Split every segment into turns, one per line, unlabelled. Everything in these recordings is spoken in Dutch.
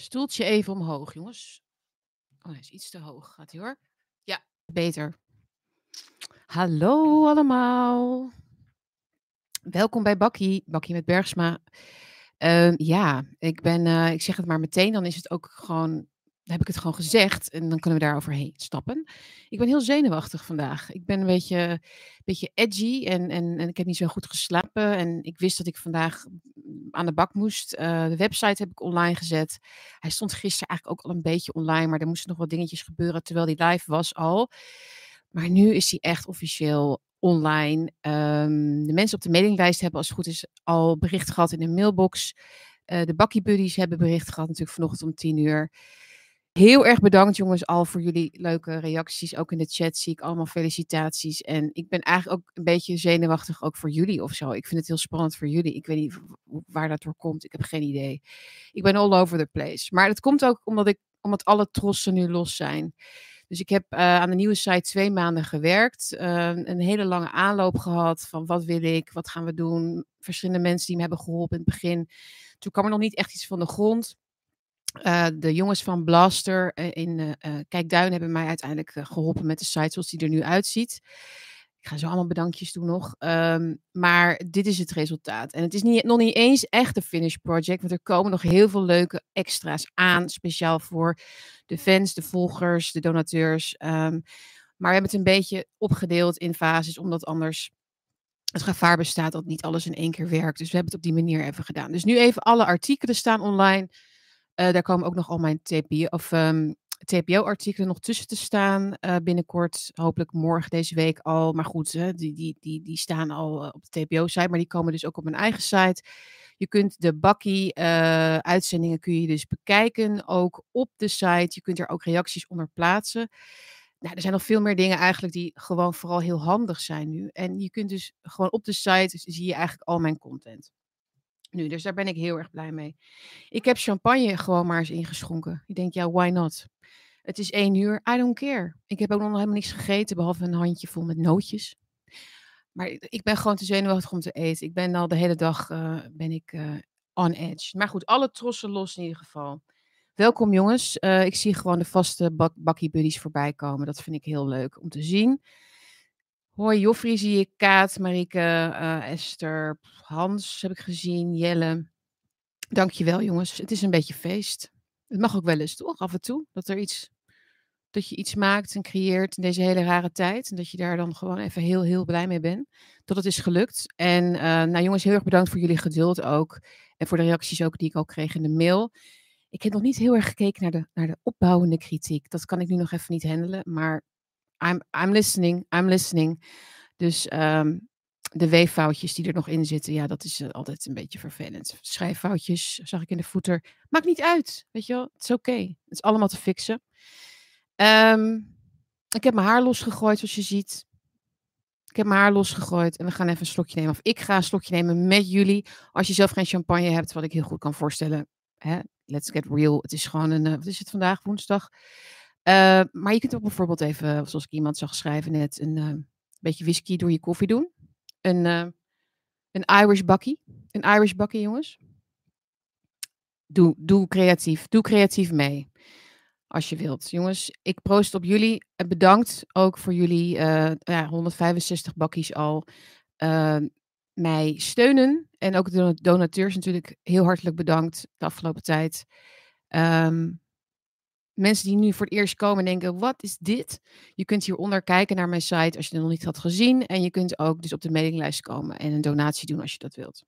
Stoeltje even omhoog, jongens. Oh, hij is iets te hoog. Gaat hij hoor? Ja, beter. Hallo allemaal. Welkom bij Bakkie, Bakkie met Bergsma. Ehm, ja, ik ben, eh, ik zeg het maar meteen, dan is het ook gewoon heb ik het gewoon gezegd en dan kunnen we daar overheen stappen. Ik ben heel zenuwachtig vandaag. Ik ben een beetje, een beetje edgy en, en, en ik heb niet zo goed geslapen. En ik wist dat ik vandaag aan de bak moest. Uh, de website heb ik online gezet. Hij stond gisteren eigenlijk ook al een beetje online, maar er moesten nog wat dingetjes gebeuren terwijl die live was al. Maar nu is hij echt officieel online. Um, de mensen op de mailinglijst hebben als het goed is al bericht gehad in de mailbox. Uh, de Bakkie Buddies hebben bericht gehad natuurlijk vanochtend om tien uur. Heel erg bedankt jongens al voor jullie leuke reacties. Ook in de chat zie ik allemaal felicitaties. En ik ben eigenlijk ook een beetje zenuwachtig ook voor jullie of zo. Ik vind het heel spannend voor jullie. Ik weet niet waar dat door komt. Ik heb geen idee. Ik ben all over the place. Maar het komt ook omdat, ik, omdat alle trossen nu los zijn. Dus ik heb uh, aan de nieuwe site twee maanden gewerkt. Uh, een hele lange aanloop gehad van wat wil ik, wat gaan we doen. Verschillende mensen die me hebben geholpen in het begin. Toen kwam er nog niet echt iets van de grond. Uh, de jongens van Blaster uh, in uh, Kijkduin hebben mij uiteindelijk geholpen met de site zoals die er nu uitziet. Ik ga zo allemaal bedankjes doen nog. Um, maar dit is het resultaat. En het is niet, nog niet eens echt een finish project, want er komen nog heel veel leuke extra's aan. Speciaal voor de fans, de volgers, de donateurs. Um, maar we hebben het een beetje opgedeeld in fases, omdat anders het gevaar bestaat dat niet alles in één keer werkt. Dus we hebben het op die manier even gedaan. Dus nu even alle artikelen staan online. Uh, daar komen ook nog al mijn TPO-artikelen nog tussen te staan. Uh, binnenkort, hopelijk morgen deze week al. Maar goed, hè, die, die, die, die staan al uh, op de TPO-site, maar die komen dus ook op mijn eigen site. Je kunt de Bakkie-uitzendingen kun je dus bekijken, ook op de site. Je kunt er ook reacties onder plaatsen. Nou, er zijn nog veel meer dingen eigenlijk die gewoon vooral heel handig zijn nu. En je kunt dus gewoon op de site, zie je eigenlijk al mijn content. Nu, dus daar ben ik heel erg blij mee. Ik heb champagne gewoon maar eens ingeschonken. Ik denk, ja, why not? Het is één uur, I don't care. Ik heb ook nog helemaal niks gegeten, behalve een handje vol met nootjes. Maar ik ben gewoon te zenuwachtig om te eten. Ik ben al de hele dag uh, ben ik, uh, on edge. Maar goed, alle trossen los in ieder geval. Welkom jongens. Uh, ik zie gewoon de vaste bak bakkie buddies voorbij komen. Dat vind ik heel leuk om te zien. Hoi Joffrey zie ik, Kaat, Marike, uh, Esther, Hans heb ik gezien, Jelle. Dankjewel jongens, het is een beetje feest. Het mag ook wel eens toch, af en toe, dat er iets, dat je iets maakt en creëert in deze hele rare tijd. En dat je daar dan gewoon even heel, heel blij mee bent. Dat het is gelukt. En uh, nou jongens, heel erg bedankt voor jullie geduld ook. En voor de reacties ook die ik al kreeg in de mail. Ik heb nog niet heel erg gekeken naar de, naar de opbouwende kritiek. Dat kan ik nu nog even niet handelen. Maar I'm, I'm listening, I'm listening. Dus um, de weeffoutjes die er nog in zitten, ja, dat is uh, altijd een beetje vervelend. Schrijffoutjes zag ik in de voeter. Maakt niet uit, weet je wel. Het is oké. Het is allemaal te fixen. Um, ik heb mijn haar losgegooid, zoals je ziet. Ik heb mijn haar losgegooid en we gaan even een slokje nemen. Of ik ga een slokje nemen met jullie. Als je zelf geen champagne hebt, wat ik heel goed kan voorstellen. Hè? Let's get real. Het is gewoon een, uh, wat is het vandaag, woensdag? Uh, maar je kunt ook bijvoorbeeld even, zoals ik iemand zag schrijven net, een uh, beetje whisky door je koffie doen. Een, uh, een Irish bakkie. Een Irish bakkie, jongens. Doe, doe creatief. Doe creatief mee. Als je wilt. Jongens, ik proost op jullie. Bedankt ook voor jullie ja, 165 bakkies al. mij steunen. En ook de donateurs natuurlijk heel hartelijk bedankt de afgelopen tijd. Um, mensen die nu voor het eerst komen denken, wat is dit? Je kunt hieronder kijken naar mijn site als je het nog niet had gezien. En je kunt ook dus op de mailinglijst komen en een donatie doen als je dat wilt.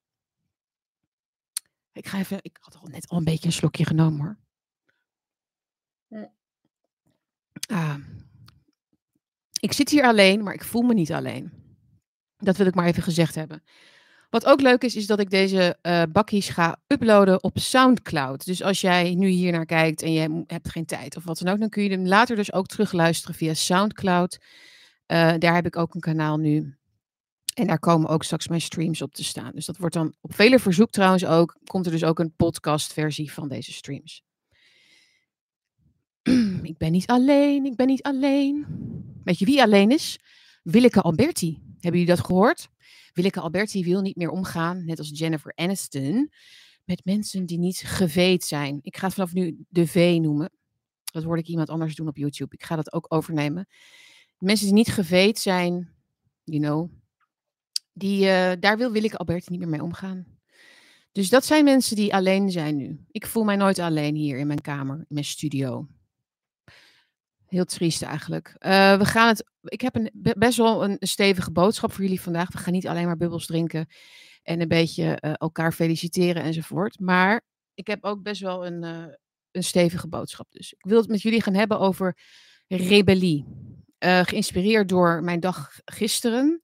Ik ga even, ik had al net al een beetje een slokje genomen hoor. Ah. Ik zit hier alleen, maar ik voel me niet alleen. Dat wil ik maar even gezegd hebben. Wat ook leuk is, is dat ik deze uh, bakkies ga uploaden op Soundcloud. Dus als jij nu hier naar kijkt en je hebt geen tijd of wat dan ook, dan kun je hem later dus ook terugluisteren via Soundcloud. Uh, daar heb ik ook een kanaal nu. En daar komen ook straks mijn streams op te staan. Dus dat wordt dan op vele verzoek trouwens ook, komt er dus ook een podcastversie van deze streams. ik ben niet alleen, ik ben niet alleen. Weet je wie alleen is? Willeke Alberti. Hebben jullie dat gehoord? Willeke Alberti wil niet meer omgaan, net als Jennifer Aniston, met mensen die niet geveed zijn. Ik ga vanaf nu de V noemen. Dat hoorde ik iemand anders doen op YouTube. Ik ga dat ook overnemen. Mensen die niet geveed zijn, you know, die, uh, daar wil Willeke Albert niet meer mee omgaan. Dus dat zijn mensen die alleen zijn nu. Ik voel mij nooit alleen hier in mijn kamer, in mijn studio. Heel triest eigenlijk. Uh, we gaan het. Ik heb een, best wel een stevige boodschap voor jullie vandaag. We gaan niet alleen maar bubbels drinken en een beetje uh, elkaar feliciteren enzovoort. Maar ik heb ook best wel een, uh, een stevige boodschap. Dus ik wil het met jullie gaan hebben over rebellie. geïnspireerd door mijn dag gisteren.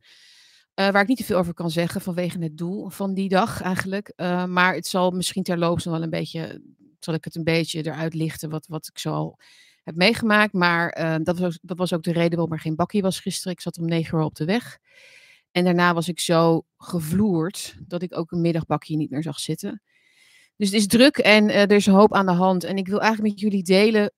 Waar ik niet te veel over kan zeggen vanwege het doel van die dag eigenlijk. Maar het zal misschien terloops nog wel een beetje, zal ik het een beetje eruit lichten wat, wat ik zo al heb meegemaakt. Maar uh, dat, was, dat was ook de reden waarom er geen bakkie was gisteren. Ik zat om negen uur op de weg. En daarna was ik zo gevloerd dat ik ook een middagbakje niet meer zag zitten. Dus het is druk en er is hoop aan de hand. En ik wil eigenlijk met jullie delen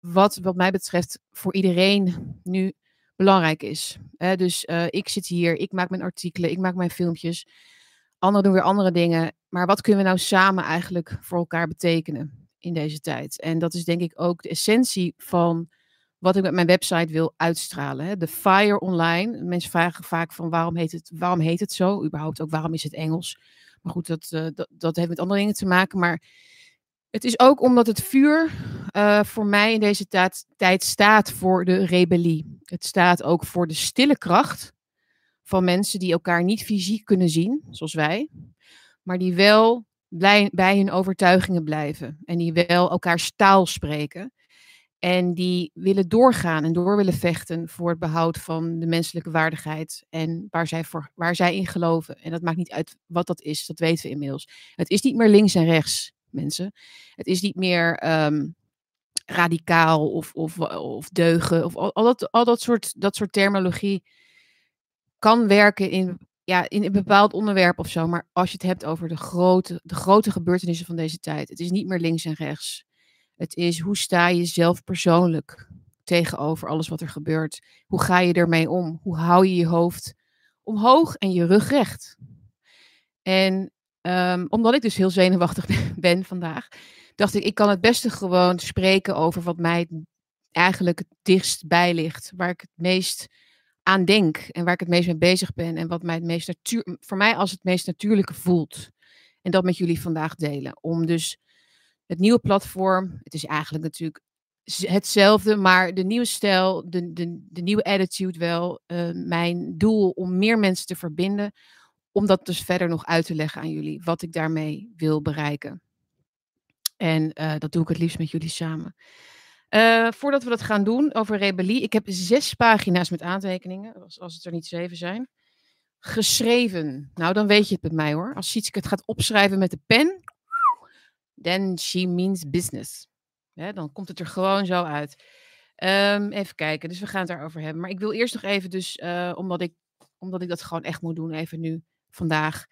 wat, wat mij betreft, voor iedereen nu belangrijk is. dus uh, ik zit hier, ik maak mijn artikelen, ik maak mijn filmpjes. Anderen doen weer andere dingen. Maar wat kunnen we nou samen eigenlijk voor elkaar betekenen in deze tijd? En dat is denk ik ook de essentie van wat ik met mijn website wil uitstralen. Hè. De Fire Online. Mensen vragen vaak van waarom heet het, waarom heet het zo? Überhaupt ook waarom is het Engels? Maar goed, dat, uh, dat, heeft met andere dingen te maken. Maar het is ook omdat het vuur uh, voor mij in deze tijd staat voor de rebellie. Het staat ook voor de stille kracht van mensen die elkaar niet fysiek kunnen zien, zoals wij, maar die wel blij, bij hun overtuigingen blijven en die wel elkaars taal spreken en die willen doorgaan en door willen vechten voor het behoud van de menselijke waardigheid en waar zij, voor, waar zij in geloven. En dat maakt niet uit wat dat is, dat weten we inmiddels. Het is niet meer links en rechts mensen. Het is niet meer um, radicaal of, of, of deugen. Of al, al, dat, al dat, soort, dat soort terminologie kan werken in, ja, in een bepaald onderwerp of zo. Maar als je het hebt over de grote, de grote gebeurtenissen van deze tijd. Het is niet meer links en rechts. Het is hoe sta je zelf persoonlijk tegenover alles wat er gebeurt. Hoe ga je ermee om? Hoe hou je je hoofd omhoog en je rug recht? En Um, omdat ik dus heel zenuwachtig ben vandaag, dacht ik, ik kan het beste gewoon spreken over wat mij eigenlijk het dichtst bij ligt. Waar ik het meest aan denk en waar ik het meest mee bezig ben. En wat mij het meest natuur, voor mij als het meest natuurlijke voelt. En dat met jullie vandaag delen. Om dus het nieuwe platform, het is eigenlijk natuurlijk hetzelfde, maar de nieuwe stijl, de, de, de nieuwe attitude wel. Uh, mijn doel om meer mensen te verbinden om dat dus verder nog uit te leggen aan jullie, wat ik daarmee wil bereiken. En uh, dat doe ik het liefst met jullie samen. Uh, voordat we dat gaan doen over rebellie, ik heb zes pagina's met aantekeningen, als, als het er niet zeven zijn, geschreven. Nou, dan weet je het met mij hoor. Als Sietske het gaat opschrijven met de pen, then she means business. dan komt het er gewoon zo uit. Um, even kijken, dus we gaan het daarover hebben. Maar ik wil eerst nog even, dus uh, omdat, ik, omdat ik dat gewoon echt moet doen, even nu vandaag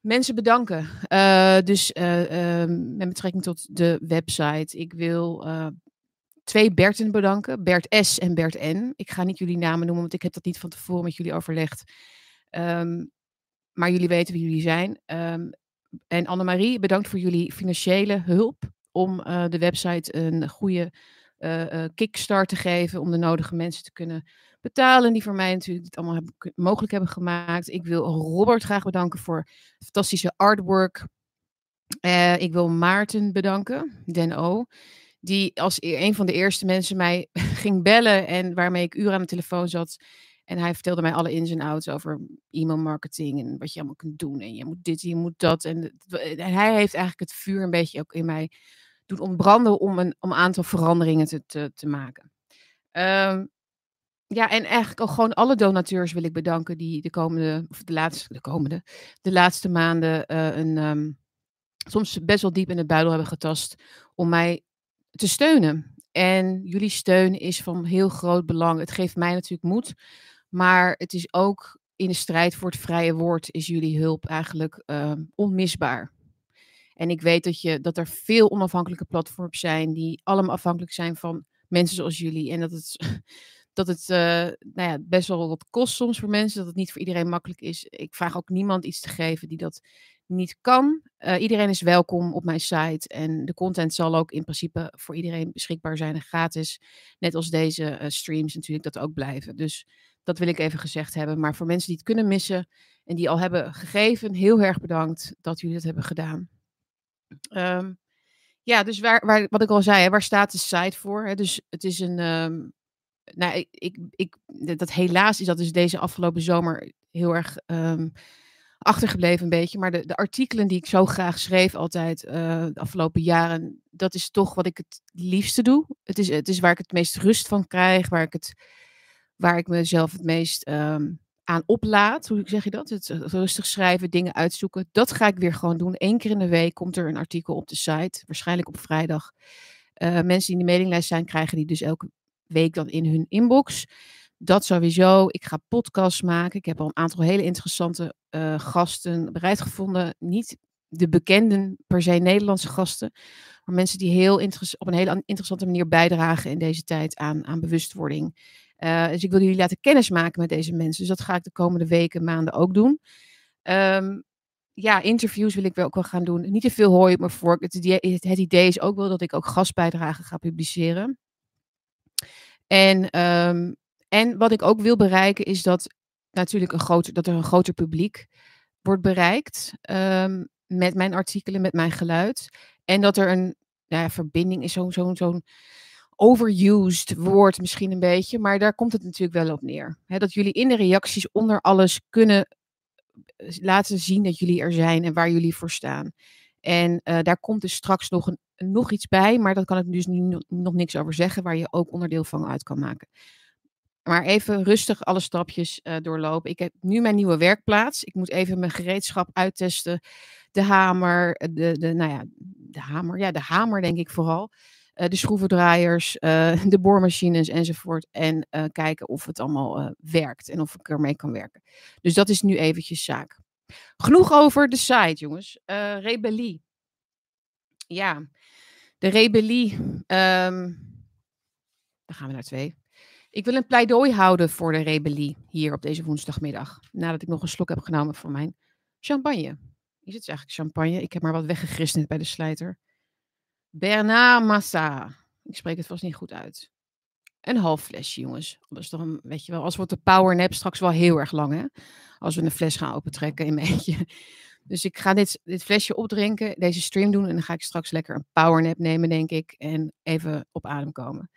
mensen bedanken. Uh, dus uh, met betrekking tot de website. Ik wil eh, twee Berten bedanken. Bert S. en Bert N. Ik ga niet jullie namen noemen, want ik heb dat niet van tevoren met jullie overlegd. Um, maar jullie weten wie jullie zijn. Um, en Annemarie, bedankt voor jullie financiële hulp om eh, de website een goede uh, kickstart te geven. Om de nodige mensen te kunnen betalen. Die voor mij natuurlijk dit allemaal mogelijk hebben gemaakt. Ik wil Robert graag bedanken voor fantastische artwork. Ik wil Maarten bedanken, Den O. Die als e-, een van de eerste mensen mij ging bellen en waarmee ik uren aan de telefoon zat. En hij vertelde mij alle ins en outs over e-mail marketing en wat je allemaal kunt doen. En je moet dit, je moet dat. En, hij heeft eigenlijk het vuur een beetje ook in mij doen ontbranden om een, om aantal veranderingen te, te, maken. Um, ja, en eigenlijk ook gewoon alle donateurs wil ik bedanken die de komende, of de laatste, de komende, de laatste maanden uh, een, um, soms best wel diep in het buidel hebben getast om mij te steunen. En jullie steun is van heel groot belang. Het geeft mij natuurlijk moed, maar het is ook in de strijd voor het vrije woord is jullie hulp eigenlijk uh, onmisbaar. En ik weet dat, je, dat er veel onafhankelijke platforms zijn die allemaal afhankelijk zijn van mensen zoals jullie. En dat het dat het uh, nou ja, best wel wat kost soms voor mensen, dat het niet voor iedereen makkelijk is. Ik vraag ook niemand iets te geven die dat niet kan. Uh, iedereen is welkom op mijn site. En de content zal ook in principe voor iedereen beschikbaar zijn en gratis. Net als deze uh, streams natuurlijk dat ook blijven. Dus dat wil ik even gezegd hebben. Maar voor mensen die het kunnen missen en die al hebben gegeven, heel erg bedankt dat jullie dat hebben gedaan. Um, ja, dus waar, waar, wat ik al zei, hè, waar staat de site voor? Hè? Dus het is een. Um, nou, ik, ik, dat helaas is dat dus deze afgelopen zomer heel erg um, achtergebleven, een beetje. Maar de, de artikelen die ik zo graag schreef, altijd uh, de afgelopen jaren, dat is toch wat ik het liefste doe. Het is, het is waar ik het meest rust van krijg, waar ik, het, waar ik mezelf het meest um, aan oplaat. Hoe zeg je dat? Het rustig schrijven, dingen uitzoeken. Dat ga ik weer gewoon doen. Eén keer in de week komt er een artikel op de site. Waarschijnlijk op vrijdag. Uh, mensen die in de mailinglijst zijn, krijgen die dus elke week dan in hun inbox. Dat sowieso. Ik ga podcasts maken. Ik heb al een aantal hele interessante uh, gasten bereid gevonden. Niet de bekende per se Nederlandse gasten. Maar mensen die heel op een hele interessante manier bijdragen in deze tijd aan, aan bewustwording. Uh, dus ik wil jullie laten kennismaken met deze mensen. Dus dat ga ik de komende weken, maanden ook doen. Um, ja, interviews wil ik wel ook wel gaan doen. Niet te veel op mijn vork. Het, het, idee is ook wel dat ik ook gastbijdragen ga publiceren. En, um, en wat ik ook wil bereiken is dat natuurlijk een groter, dat er een groter publiek wordt bereikt. Um, met mijn artikelen, met mijn geluid. En dat er een nou ja, verbinding is, zo'n zo'n zo'n overused woord misschien een beetje, maar daar komt het natuurlijk wel op neer. dat jullie in de reacties onder alles kunnen eh, laten zien dat jullie er zijn en waar jullie voor staan. En uh, daar komt dus straks nog, een, nog iets bij, maar daar kan ik dus nu nog niks over zeggen, waar je ook onderdeel van uit kan maken. Maar even rustig alle stapjes uh, doorlopen. Ik heb nu mijn nieuwe werkplaats. Ik moet even mijn gereedschap uittesten. De hamer, de, de, nou ja, de hamer, ja, de hamer denk ik vooral. Uh, de schroevendraaiers, de boormachines enzovoort. En kijken of het allemaal werkt en of ik ermee kan werken. Dus dat is nu eventjes zaak. Genoeg over de site, jongens. rebellie. Ja, de rebellie. Um, dan gaan we naar twee. Ik wil een pleidooi houden voor de rebellie hier op deze woensdagmiddag. Nadat ik nog een slok heb genomen van mijn champagne. Is het eigenlijk champagne? Ik heb maar wat weggegrist net bij de slijter. Bernard Massa. Ik spreek het vast niet goed uit. Een half flesje, jongens. Dat is toch een, weet je wel, als wordt de powernap straks wel heel erg lang, hè? Als we een fles gaan opentrekken in mijn eentje. Dus ik ga dit, dit flesje opdrinken, deze stream doen en dan ga ik straks lekker een powernap nemen, denk ik. En even op adem komen.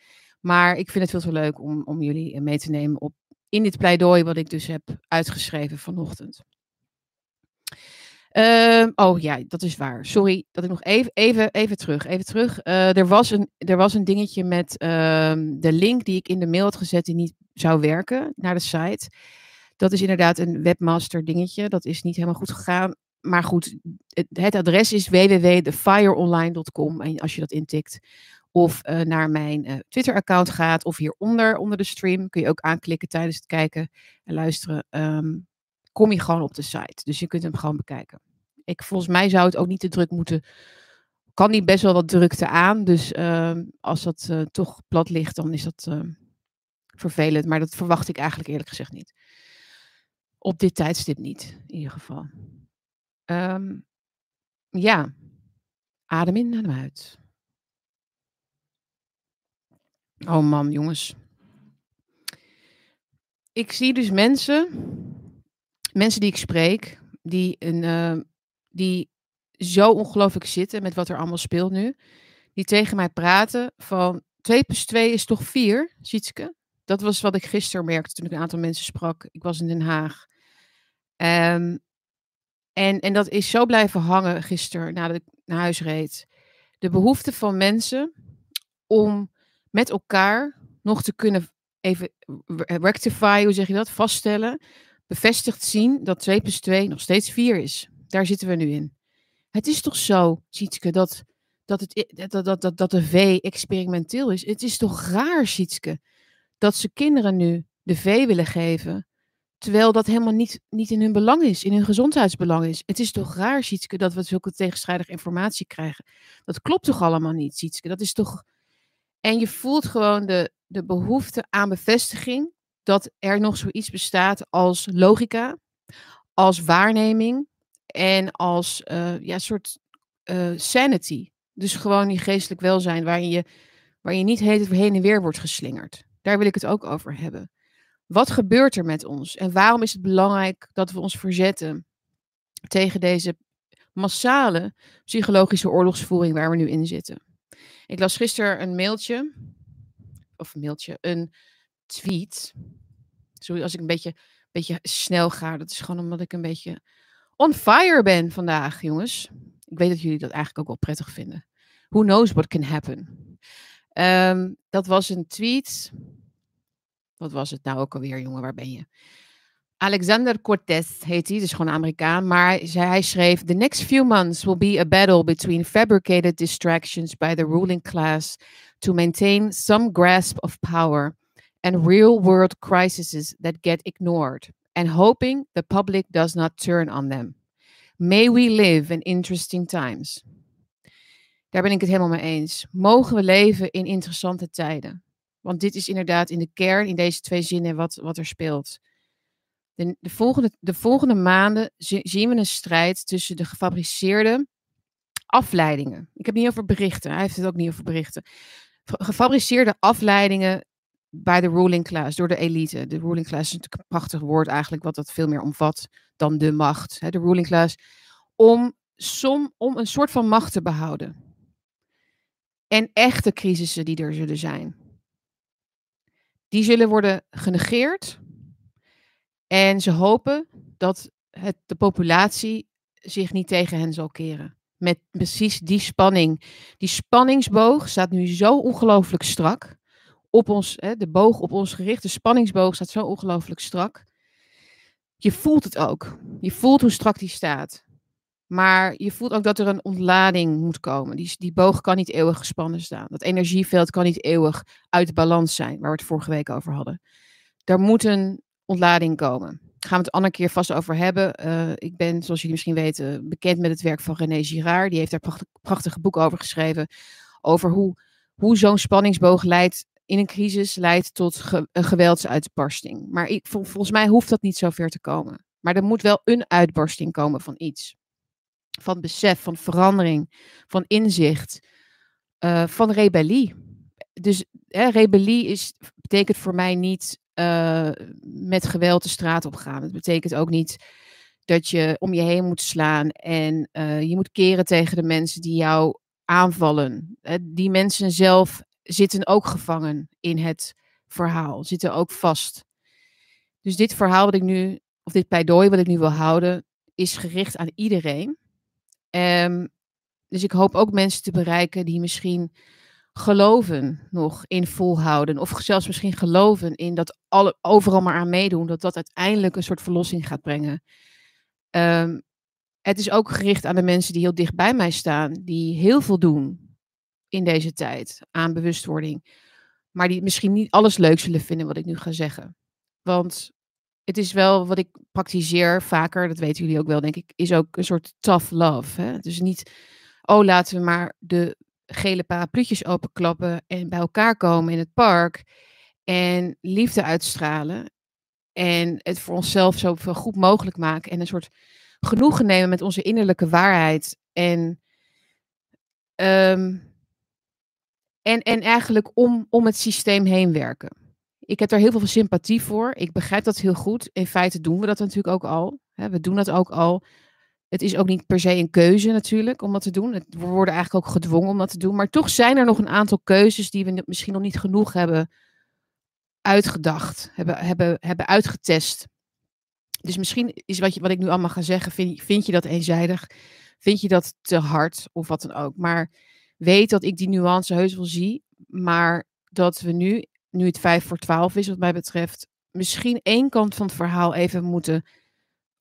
Maar ik vind het veel te leuk om, om jullie mee te nemen op, in dit pleidooi wat ik dus heb uitgeschreven vanochtend. Uh, oh ja, dat is waar. Sorry dat ik nog even, even, even terug. Even terug. Uh, er, was een, er was een dingetje met uh, de link die ik in de mail had gezet die niet zou werken naar de site. Dat is inderdaad een webmaster dingetje. Dat is niet helemaal goed gegaan. Maar goed, het, het adres is www.thefireonline.com. En als je dat intikt, of uh, naar mijn uh, Twitter-account gaat, of hieronder, onder de stream, kun je ook aanklikken tijdens het kijken en luisteren. Um, kom je gewoon op de site. Dus je kunt hem gewoon bekijken. Ik, volgens mij zou het ook niet te druk moeten. Kan die best wel wat drukte aan. Dus uh, als dat uh, toch plat ligt, dan is dat uh, vervelend. Maar dat verwacht ik eigenlijk eerlijk gezegd niet. Op dit tijdstip niet, in ieder geval. Ja, adem in, adem uit. Oh man, jongens. Ik zie dus mensen mensen die ik spreek, die, een, uh, die zo ongelooflijk zitten met wat er allemaal speelt nu, die tegen mij praten van 2 plus 2 is toch 4, Sietske? Dat was wat ik gisteren merkte toen ik een aantal mensen sprak. Ik was in Den Haag. Um, en, en dat is zo blijven hangen gisteren nadat ik naar huis reed. De behoefte van mensen om met elkaar nog te kunnen even rectify, hoe zeg je dat, vaststellen bevestigd zien dat 2 plus 2 nog steeds 4 is. Daar zitten we nu in. Het is toch zo, Sietske, dat, dat, het, dat, dat, dat, dat de V experimenteel is. Het is toch raar, Sietske, dat ze kinderen nu de V willen geven, terwijl dat helemaal niet, niet in hun belang is, in hun gezondheidsbelang is. Het is toch raar, Sietske, dat we zulke tegenstrijdige informatie krijgen. Dat klopt toch allemaal niet, Sietske? Dat is toch... En je voelt gewoon de, de behoefte aan bevestiging dat er nog zoiets bestaat als logica, als waarneming. en als uh, ja, soort uh, sanity. Dus gewoon die geestelijk welzijn waarin je, waar je niet heen en weer wordt geslingerd. Daar wil ik het ook over hebben. Wat gebeurt er met ons en waarom is het belangrijk dat we ons verzetten tegen deze massale psychologische oorlogsvoering waar we nu in zitten? Ik las gisteren een mailtje, of een mailtje, een tweet. Sorry als ik een beetje, beetje snel ga. Dat is gewoon omdat ik een beetje on fire ben vandaag, jongens. Ik weet dat jullie dat eigenlijk ook wel prettig vinden. Who knows what can happen? Um, dat was een tweet. Wat was het nou ook alweer, jongen? Waar ben je? Alexander Cortez heet hij, dus gewoon Amerikaan. Maar hij schreef: The next few months will be a battle between fabricated distractions by the ruling class to maintain some grasp of power and real world crises that get ignored, and hoping the public does not turn on them. May we live in interesting times. Daar ben ik het helemaal mee eens. Mogen we leven in interessante tijden? Want dit is inderdaad in de kern, in deze twee zinnen, wat, wat er speelt. De, de, volgende, de volgende maanden zien we een strijd tussen de gefabriceerde afleidingen. Ik heb niet over berichten, hij heeft het ook niet over berichten. Gefabriceerde afleidingen bij de ruling class, door de elite. De ruling class is een prachtig woord eigenlijk, wat dat veel meer omvat dan de macht. Hè, de ruling class. Om, som, om een soort van macht te behouden. En echte crisissen die er zullen zijn. Die zullen worden genegeerd. En ze hopen dat het, de populatie zich niet tegen hen zal keren. Met precies die spanning. Die spanningsboog staat nu zo ongelooflijk strak op ons, hè, de boog op ons gericht, de spanningsboog staat zo ongelooflijk strak. Je voelt het ook. Je voelt hoe strak die staat. Maar je voelt ook dat er een ontlading moet komen. Die, die boog kan niet eeuwig gespannen staan. Dat energieveld kan niet eeuwig uit balans zijn, waar we het vorige week over hadden. Daar moet een ontlading komen. Daar gaan we het andere keer vast over hebben. Uh, ik ben, zoals jullie misschien weten, bekend met het werk van René Girard. Die heeft daar prachtig, prachtige boek over geschreven. Over hoe, hoe zo'n spanningsboog leidt in een crisis leidt tot een geweldsuitbarsting. Maar ik, volgens mij hoeft dat niet zo ver te komen. Maar er moet wel een uitbarsting komen van iets. Van besef, van verandering, van inzicht, uh, van rebellie. Dus hè, rebellie is, betekent voor mij niet uh, met geweld de straat op gaan. Het betekent ook niet dat je om je heen moet slaan en uh, je moet keren tegen de mensen die jou aanvallen. die mensen zelf zitten ook gevangen in het verhaal, zitten ook vast. Dus dit verhaal wat ik nu, of dit pleidooi wat ik nu wil houden, is gericht aan iedereen. Um, dus ik hoop ook mensen te bereiken die misschien geloven nog in volhouden. Of zelfs misschien geloven in dat alle, overal maar aan meedoen. Dat dat uiteindelijk een soort verlossing gaat brengen. Um, het is ook gericht aan de mensen die heel dicht bij mij staan. Die heel veel doen in deze tijd aan bewustwording. Maar die misschien niet alles leuk zullen vinden wat ik nu ga zeggen. Want het is wel wat ik praktiseer vaker, dat weten jullie ook wel, denk ik, is ook een soort tough love. Hè? Dus niet, oh laten we maar de gele parapluutjes openklappen en bij elkaar komen in het park en liefde uitstralen en het voor onszelf zo goed mogelijk maken en een soort genoegen nemen met onze innerlijke waarheid en um, en, en eigenlijk om, om het systeem heen werken. Ik heb daar heel veel sympathie voor. Ik begrijp dat heel goed. In feite doen we dat natuurlijk ook al. We doen dat ook al. Het is ook niet per se een keuze natuurlijk om dat te doen. We worden eigenlijk ook gedwongen om dat te doen. Maar toch zijn er nog een aantal keuzes die we misschien nog niet genoeg hebben uitgedacht, hebben, hebben, hebben uitgetest. Dus misschien is wat, je, wat ik nu allemaal ga zeggen, vind, vind je dat eenzijdig? Vind je dat te hard of wat dan ook? Maar weet dat ik die nuance heus wel zie. Maar dat we nu, nu het vijf voor twaalf is wat mij betreft, misschien één kant van het verhaal even moeten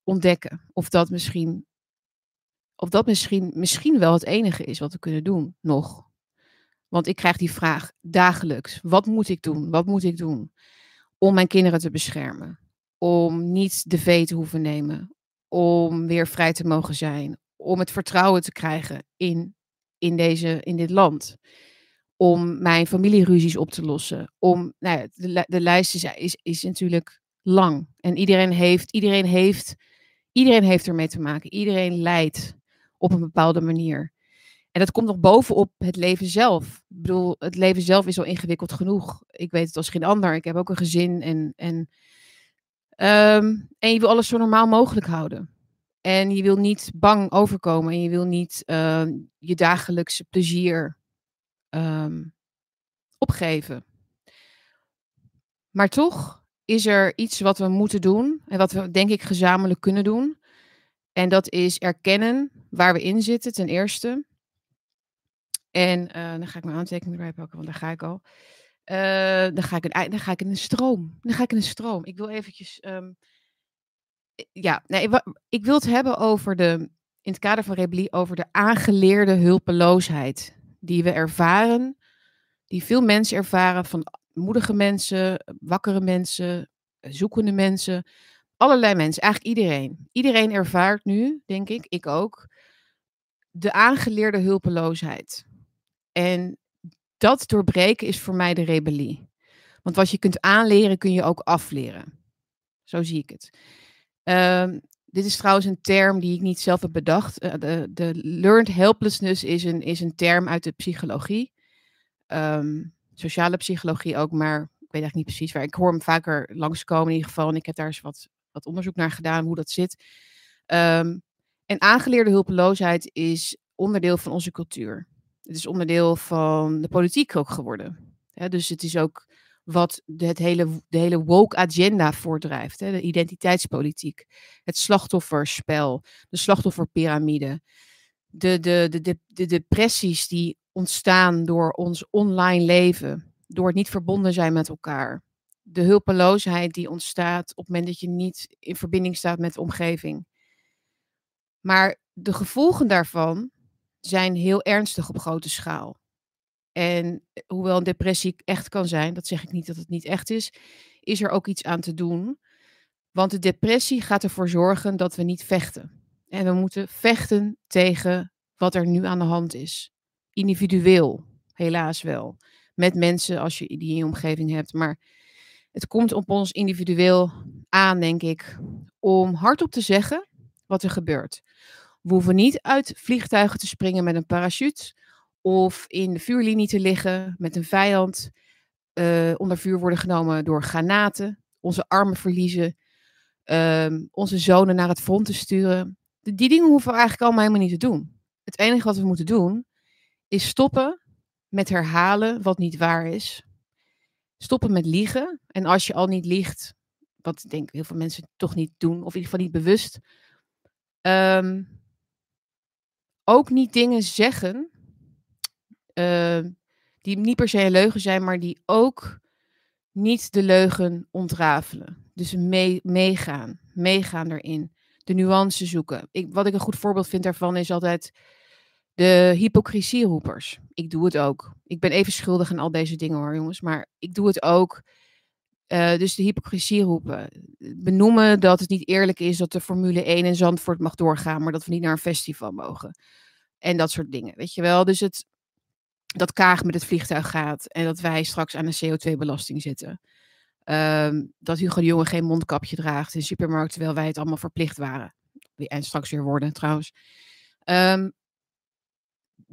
ontdekken. Of dat misschien, of dat misschien, misschien wel het enige is wat we kunnen doen nog. Want ik krijg die vraag dagelijks. Wat moet ik doen? Wat moet ik doen? Om mijn kinderen te beschermen. Om niet de vee te hoeven nemen. Om weer vrij te mogen zijn. Om het vertrouwen te krijgen in in, deze, in dit land. Om mijn familieruzies op te lossen. Om, nou ja, de, de lijst is, is, is natuurlijk lang. En iedereen heeft, iedereen heeft Iedereen heeft ermee te maken. Iedereen lijdt op een bepaalde manier. En dat komt nog bovenop het leven zelf. Ik bedoel, het leven zelf is al ingewikkeld genoeg. Ik weet het als geen ander. Ik heb ook een gezin en, en, ehm, en je wil alles zo normaal mogelijk houden. En je wil niet bang overkomen en je wil niet ehm, je dagelijkse plezier ehm, opgeven. Maar toch is er iets wat we moeten doen en wat we denk ik gezamenlijk kunnen doen. En dat is erkennen waar we in zitten, ten eerste. En uh, dan ga ik mijn aantekening erbij pakken, want daar ga ik al. Uh, dan, ga ik in, dan ga ik in een stroom. Dan ga ik in stroom. Ik wil eventjes. Um, ja, nee, ik wil het hebben over de. In het kader van rebellie, over de aangeleerde hulpeloosheid. Die we ervaren. Die veel mensen ervaren. Van moedige mensen, wakkere mensen, zoekende mensen. Allerlei mensen, eigenlijk iedereen. Iedereen ervaart nu, denk ik, ik ook. De aangeleerde hulpeloosheid. En dat doorbreken is voor mij de rebellie. Want wat je kunt aanleren, kun je ook afleren. Zo zie ik het. Um, dit is trouwens een term die ik niet zelf heb bedacht. Uh, de, de, learned helplessness is een, is een term uit de psychologie. Um, sociale psychologie ook, maar ik weet eigenlijk niet precies waar. Ik hoor hem vaker langskomen in ieder geval. En ik heb daar eens wat, wat onderzoek naar gedaan, hoe dat zit. Um, en aangeleerde hulpeloosheid is onderdeel van onze cultuur. Het is onderdeel van de politiek ook geworden. dus het is ook wat de, het hele, de hele woke agenda voordrijft. de identiteitspolitiek, het slachtofferspel, de slachtofferpyramide, de, de, de, de, de depressies die ontstaan door ons online leven, door het niet verbonden zijn met elkaar. De hulpeloosheid die ontstaat op het moment dat je niet in verbinding staat met de omgeving. Maar de gevolgen daarvan zijn heel ernstig op grote schaal. En eh, hoewel een depressie echt kan zijn, dat zeg ik niet dat het niet echt is, is er ook iets aan te doen. Want de depressie gaat ervoor zorgen dat we niet vechten. En we moeten vechten tegen wat er nu aan de hand is. Individueel, helaas wel. Met mensen als je die in je omgeving hebt. Maar het komt op ons individueel aan, denk ik, om hardop te zeggen wat er gebeurt. We hoeven niet uit vliegtuigen te springen met een parachute of in de vuurlinie te liggen met een vijand, uh, onder vuur worden genomen door granaten, onze armen verliezen, uh, onze zonen naar het front te sturen. Die dingen hoeven we eigenlijk allemaal helemaal niet te doen. Het enige wat we moeten doen is stoppen met herhalen wat niet waar is. Stoppen met liegen. En als je al niet liegt, wat denk ik heel veel mensen toch niet doen, of in ieder geval niet bewust, um, ook niet dingen zeggen uh, die niet per se een leugen zijn, maar die ook niet de leugen ontrafelen. Dus mee, meegaan, meegaan erin. De nuance zoeken. Ik, wat ik een goed voorbeeld vind daarvan is altijd de hypocrisieroepers. Ik doe het ook. Ik ben even schuldig aan al deze dingen hoor, jongens. Maar ik doe het ook. Uh, dus de hypocrisie roepen. Benoemen dat het niet eerlijk is dat de Formule 1 in Zandvoort mag doorgaan, maar dat we niet naar een festival mogen. En dat soort dingen, weet je wel. Dus het, dat Kaag met het vliegtuig gaat en dat wij straks aan een CO2-belasting zitten. Um, dat Hugo de Jonge geen mondkapje draagt in de supermarkt, terwijl wij het allemaal verplicht waren. En straks weer worden trouwens. Um,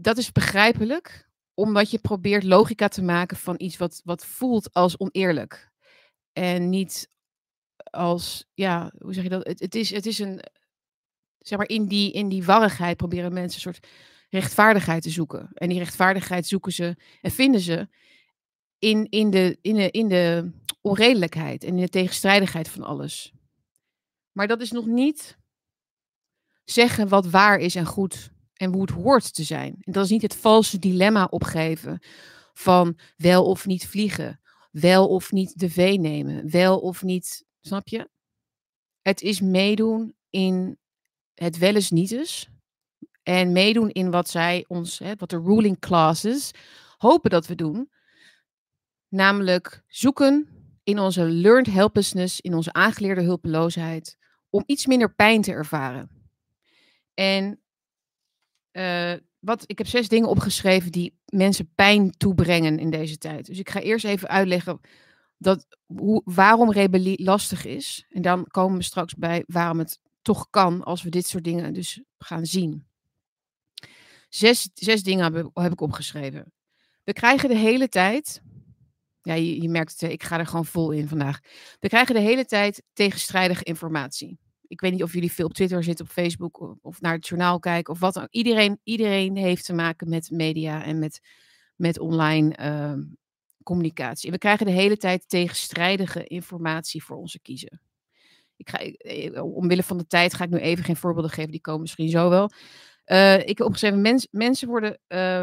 dat is begrijpelijk, omdat je probeert logica te maken van iets wat, wat voelt als oneerlijk. En niet als, ja, hoe zeg je dat? Het, het, is, het is een, zeg maar, in die, in die warrigheid proberen mensen een soort rechtvaardigheid te zoeken. En die rechtvaardigheid zoeken ze en vinden ze in, in, de, in, de, in de onredelijkheid en in de tegenstrijdigheid van alles. Maar dat is nog niet zeggen wat waar is en goed en hoe het hoort te zijn. En dat is niet het valse dilemma opgeven van wel of niet vliegen, wel of niet de vee nemen, wel of niet, snap je? Het is meedoen in het wel eens niet eens. En meedoen in wat zij ons, hè, wat de ruling classes hopen dat we doen. Namelijk zoeken in onze learned helplessness, in onze aangeleerde hulpeloosheid, om iets minder pijn te ervaren. En uh, wat, ik heb zes dingen opgeschreven die mensen pijn toebrengen in deze tijd. Dus ik ga eerst even uitleggen dat, hoe, waarom rebellie lastig is. En dan komen we straks bij waarom het toch kan als we dit soort dingen dus gaan zien. Zes, zes dingen heb, heb ik opgeschreven. We krijgen de hele tijd, ja, je, je merkt het, ik ga er gewoon vol in vandaag. We krijgen de hele tijd tegenstrijdige informatie. Ik weet niet of jullie veel op Twitter zitten, op Facebook of, naar het journaal kijken of wat. Iedereen, iedereen heeft te maken met media en met, met online uh, communicatie. We krijgen de hele tijd tegenstrijdige informatie voor onze kiezen. Ik ga, eh, omwille van de tijd ga ik nu even geen voorbeelden geven, die komen misschien zo wel. Uh, ik heb opgeschreven, mens, mensen worden, uh,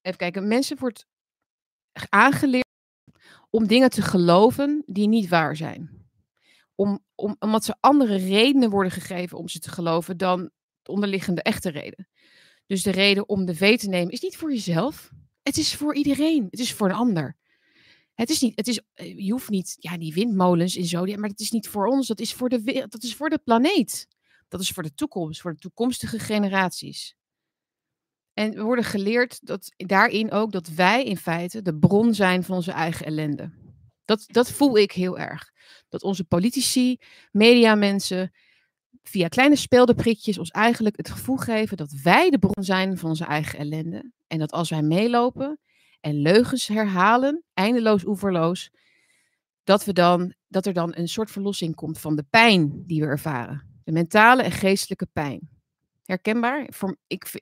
even kijken, mensen wordt aangeleerd om dingen te geloven die niet waar zijn. Om, om, omdat ze andere redenen worden gegeven om ze te geloven dan de onderliggende echte reden. Dus de reden om de V te nemen is niet voor jezelf. Het is voor iedereen. Het is voor een ander. Het is niet, het is, eh, je hoeft niet, ja, die windmolens in Zodiac, maar het is niet voor ons, dat is voor de, dat is voor de planeet. Dat is voor de toekomst, voor de toekomstige generaties. En we worden geleerd dat daarin ook dat wij in feite de bron zijn van onze eigen ellende. Dat, dat voel ik heel erg. Dat onze politici, mediamensen, via kleine speeldeprikjes ons eigenlijk het gevoel geven dat wij de bron zijn van onze eigen ellende. En dat als wij meelopen en leugens herhalen, eindeloos oeverloos, dat, we dan, dat er dan een soort verlossing komt van de pijn die we ervaren. De mentale en geestelijke pijn. Herkenbaar?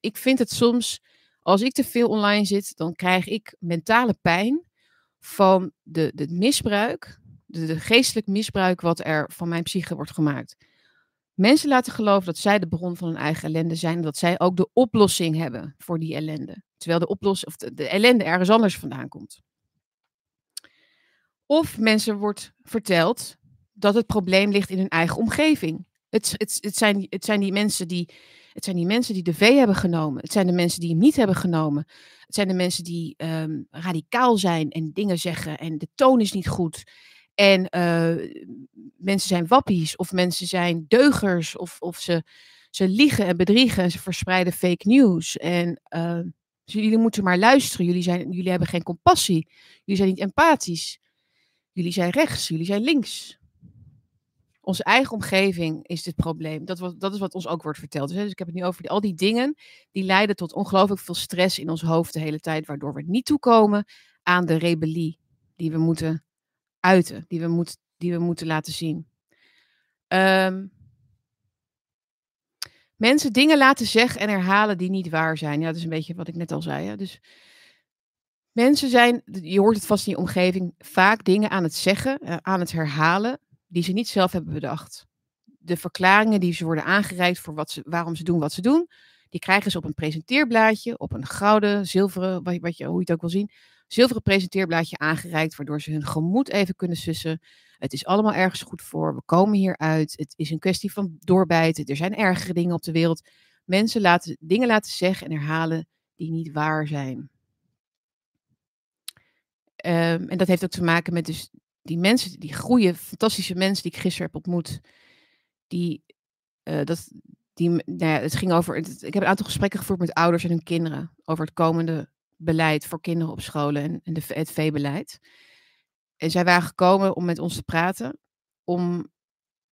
Ik vind het soms, als ik te veel online zit, dan krijg ik mentale pijn van de, de misbruik, de, geestelijk misbruik wat er van mijn psyche wordt gemaakt. Mensen laten geloven dat zij de bron van hun eigen ellende zijn. Dat zij ook de oplossing hebben voor die ellende. Terwijl de, oplossing, of de ellende ergens anders vandaan komt. Of mensen wordt verteld dat het probleem ligt in hun eigen omgeving. Het, het, het, zijn, het, zijn die mensen die, het zijn die mensen die de V hebben genomen. Het zijn de mensen die hem niet hebben genomen. Het zijn de mensen die um, radicaal zijn en dingen zeggen en de toon is niet goed. En uh, mensen zijn wappies of mensen zijn deugers of, of ze, ze liegen en bedriegen en ze verspreiden fake news. En uh, jullie moeten maar luisteren. Jullie, zijn, jullie hebben geen compassie. Jullie zijn niet empathisch. Jullie zijn rechts, jullie zijn links. Onze eigen omgeving is het probleem. Dat, wat, dat is wat ons ook wordt verteld. Dus, dus ik heb het nu over al die dingen die leiden tot ongelooflijk veel stress in ons hoofd de hele tijd, waardoor we niet toekomen aan de rebellie die we moeten uiten, die we, moet, die we moeten laten zien. Um, mensen dingen laten zeggen en herhalen die niet waar zijn. Ja, dat is een beetje wat ik net al zei. Hè? Dus mensen zijn, je hoort het vast in je omgeving, vaak dingen aan het zeggen, uh, aan het herhalen, die ze niet zelf hebben bedacht. De verklaringen die ze worden aangereikt voor wat ze, waarom ze doen wat ze doen, die krijgen ze op een presenteerblaadje, op een gouden, zilveren, wat, wat je, hoe je het ook wil zien, zilveren presenteerblaadje aangereikt, waardoor ze hun gemoed even kunnen sussen. Het is allemaal ergens goed voor. We komen hieruit. Het is een kwestie van doorbijten. Er zijn ergere dingen op de wereld. Mensen laten dingen laten zeggen en herhalen die niet waar zijn. Um, en dat heeft ook te maken met dus die mensen, die goede, fantastische mensen die ik gisteren heb ontmoet. Die, uh, dat, die, nou ja, het ging over. Ik heb een aantal gesprekken gevoerd met ouders en hun kinderen over het komende beleid voor kinderen op scholen en, en de, het veebeleid. En zij waren gekomen om met ons te praten, om,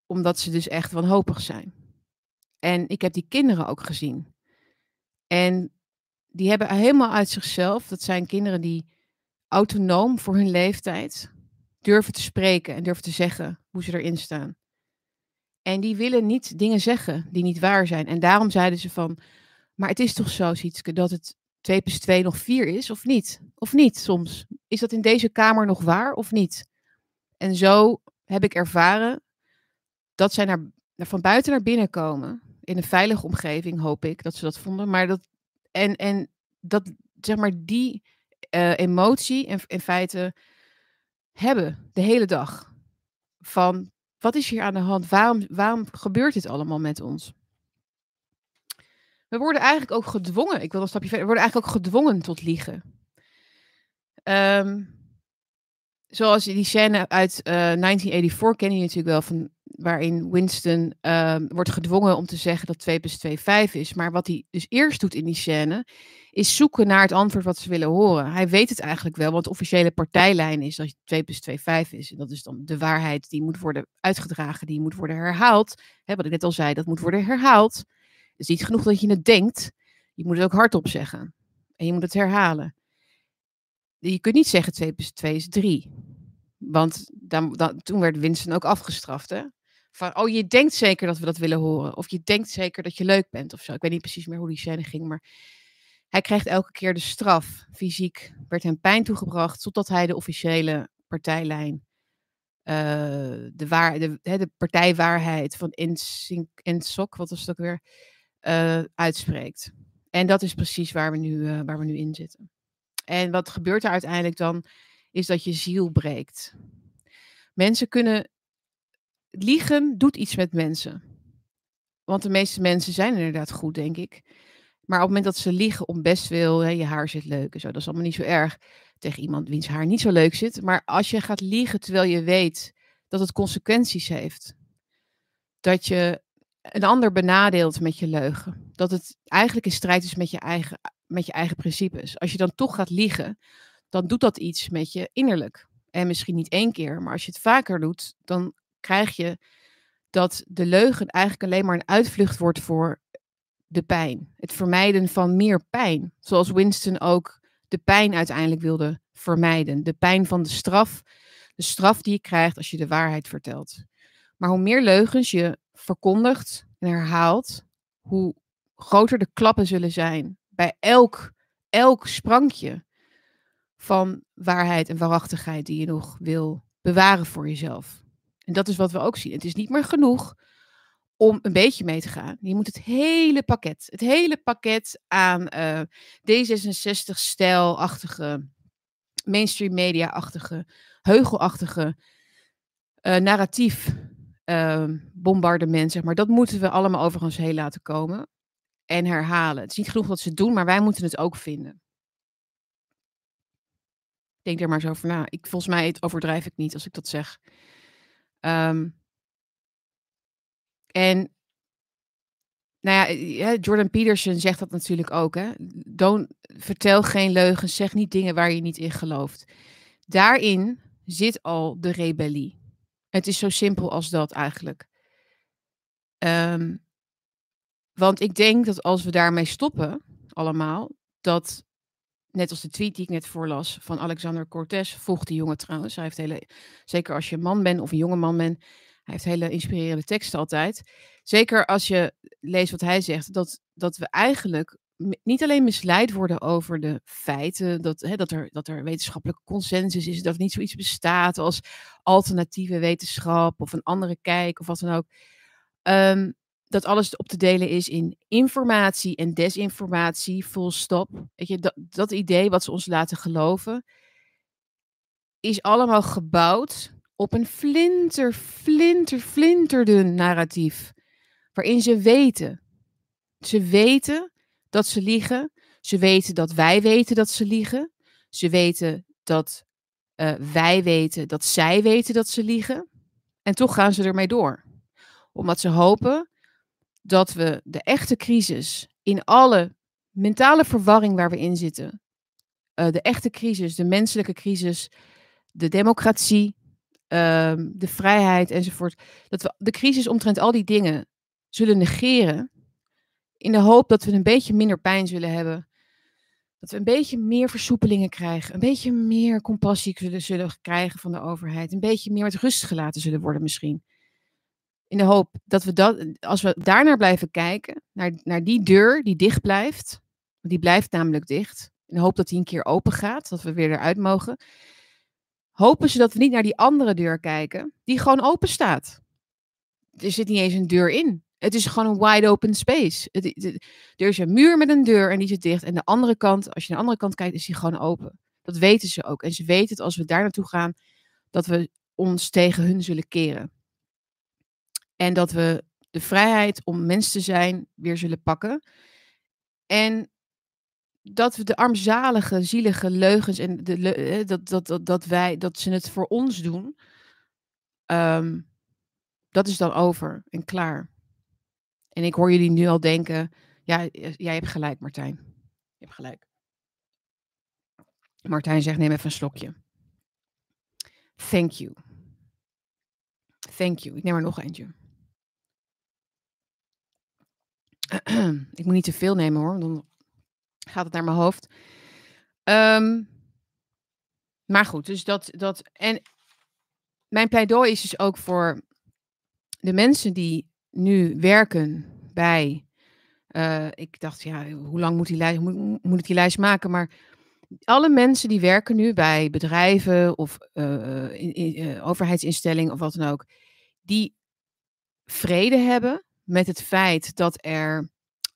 omdat ze dus echt wanhopig zijn. En ik heb die kinderen ook gezien. En die hebben helemaal uit zichzelf, dat zijn kinderen die autonoom voor hun leeftijd durven te spreken en durven te zeggen hoe ze erin staan. En die willen niet dingen zeggen die niet waar zijn. En daarom zeiden ze van, maar het is toch zo, Sietske, dat het 2 plus 2 nog 4 is, of niet? Of niet soms? Is dat in deze kamer nog waar of niet? En zo heb ik ervaren dat zij naar, van buiten naar binnen komen. In een veilige omgeving, hoop ik dat ze dat vonden. Maar dat, en, en dat, zeg maar, die uh, emotie in, in feite hebben de hele dag. Van wat is hier aan de hand? Waarom, waarom gebeurt dit allemaal met ons? We worden eigenlijk ook gedwongen. Ik wil een stapje verder. We worden eigenlijk ook gedwongen tot liegen. Um, zoals die scène uit uh, eh, 1984 ken je natuurlijk wel van waarin Winston ehm, wordt gedwongen om te zeggen dat 2 plus 2 5 is. Maar wat hij dus eerst doet in die scène, is zoeken naar het antwoord wat ze willen horen. Hij weet het eigenlijk wel, want de officiële partijlijn is dat 2 plus 2 5 is. En dat is dan de waarheid die moet worden uitgedragen, die moet worden herhaald. Hè, wat ik net al zei, dat moet worden herhaald. Het is niet genoeg dat je het denkt, je moet het ook hardop zeggen. En je moet het herhalen. Je kunt niet zeggen 2 plus 2 is 3. Want dan, dan, toen werd Winston ook afgestraft. Hè? Van, oh, je denkt zeker dat we dat willen horen. Of je denkt zeker dat je leuk bent of zo. Ik weet niet precies meer hoe die scène ging. Maar hij krijgt elke keer de straf. Fysiek werd hem pijn toegebracht. Totdat hij de officiële partijlijn. Uh, de, waar, de, de partijwaarheid van Insok, wat was het ook weer? Uh, uitspreekt. En dat is precies waar we nu, uh, waar we nu in zitten. En wat gebeurt er uiteindelijk dan? Is dat je ziel breekt. Mensen kunnen. Liegen doet iets met mensen. Want de meeste mensen zijn inderdaad goed, denk ik. Maar op het moment dat ze liegen om best wil, hè, je haar zit leuk en zo, dat is allemaal niet zo erg tegen iemand wiens haar niet zo leuk zit. Maar als je gaat liegen terwijl je weet dat het consequenties heeft, dat je een ander benadeelt met je leugen, dat het eigenlijk in strijd is met je eigen, met je eigen principes. Als je dan toch gaat liegen, dan doet dat iets met je innerlijk. En misschien niet één keer, maar als je het vaker doet, dan krijg je dat de leugen eigenlijk alleen maar een uitvlucht wordt voor de pijn. Het vermijden van meer pijn. Zoals Winston ook de pijn uiteindelijk wilde vermijden. De pijn van de straf. De straf die je krijgt als je de waarheid vertelt. Maar hoe meer leugens je verkondigt en herhaalt, hoe groter de klappen zullen zijn bij elk, elk sprankje van waarheid en waarachtigheid die je nog wil bewaren voor jezelf. En dat is wat we ook zien. Het is niet meer genoeg om een beetje mee te gaan. Je moet het hele pakket, het hele pakket aan uh, D66-stijlachtige, mainstream media-achtige, heugelachtige uh, narratief uh, bombardement, zeg maar. Dat moeten we allemaal overigens heel laten komen en herhalen. Het is niet genoeg wat ze doen, maar wij moeten het ook vinden. Denk er maar zo over na. Ik, volgens mij overdrijf ik niet als ik dat zeg. Um, en nou ja, Jordan Peterson zegt dat natuurlijk ook. Hè? Don't, vertel geen leugens, zeg niet dingen waar je niet in gelooft. Daarin zit al de rebellie. Het is zo simpel als dat eigenlijk. Um, want ik denk dat als we daarmee stoppen, allemaal, dat net als de tweet die ik net voorlas van Alexander Cortez, volgt die jongen trouwens. Heeft hele, zeker als je een man bent of een jonge man bent, hij heeft hele inspirerende teksten altijd. Zeker als je leest wat hij zegt, dat, dat we eigenlijk niet alleen misleid worden over de feiten, dat, hè, dat, er, dat er wetenschappelijke consensus is, dat er niet zoiets bestaat als alternatieve wetenschap of een andere kijk of wat dan ook. Um, dat alles op te delen is in informatie en desinformatie, full stop. Weet je, dat, dat idee wat ze ons laten geloven, is allemaal gebouwd op een flinter, flinter, flinterdun narratief. Waarin ze weten. Ze weten dat ze liegen. Ze weten dat wij weten dat ze liegen. Ze weten dat uh, wij weten dat zij weten dat ze liegen. En toch gaan ze ermee door. Omdat ze hopen dat we de echte crisis in alle mentale verwarring waar we in zitten, uh, de echte crisis, de menselijke crisis, de democratie, uh, de vrijheid enzovoort, dat we de crisis omtrent al die dingen zullen negeren, in de hoop dat we een beetje minder pijn zullen hebben, dat we een beetje meer versoepelingen krijgen, een beetje meer compassie zullen, zullen krijgen van de overheid, een beetje meer met rust gelaten zullen worden misschien. In de hoop dat we dat, als we daarnaar blijven kijken, naar, naar die deur die dicht blijft, die blijft namelijk dicht, in de hoop dat die een keer open gaat, dat we weer eruit mogen, hopen ze dat we niet naar die andere deur kijken, die gewoon open staat. Er zit niet eens een deur in. Het is gewoon een wide open space. Er is een muur met een deur en die zit dicht. En de andere kant, als je naar de andere kant kijkt, is die gewoon open. Dat weten ze ook. En ze weten het als we daar naartoe gaan, dat we ons tegen hun zullen keren. En dat we de vrijheid om mens te zijn weer zullen pakken. En dat we de armzalige, zielige leugens en de, dat, dat, dat, wij, dat ze het voor ons doen. Um, Dat is dan over en klaar. En ik hoor jullie nu al denken, ja, jij hebt gelijk Martijn. Je hebt gelijk. Martijn zegt, neem even een slokje. Thank you. Thank you. Ik neem er nog eentje. ik moet niet te veel nemen hoor, dan gaat het naar mijn hoofd. Ehm, maar goed, dus dat, dat. En mijn pleidooi is dus ook voor de mensen die nu werken bij. Uh, ik dacht, ja, hoe lang moet, die lijst, moet, moet ik die lijst maken? Maar alle mensen die werken nu bij bedrijven of uh, in, in, overheidsinstellingen of wat dan ook, die vrede hebben met het feit dat er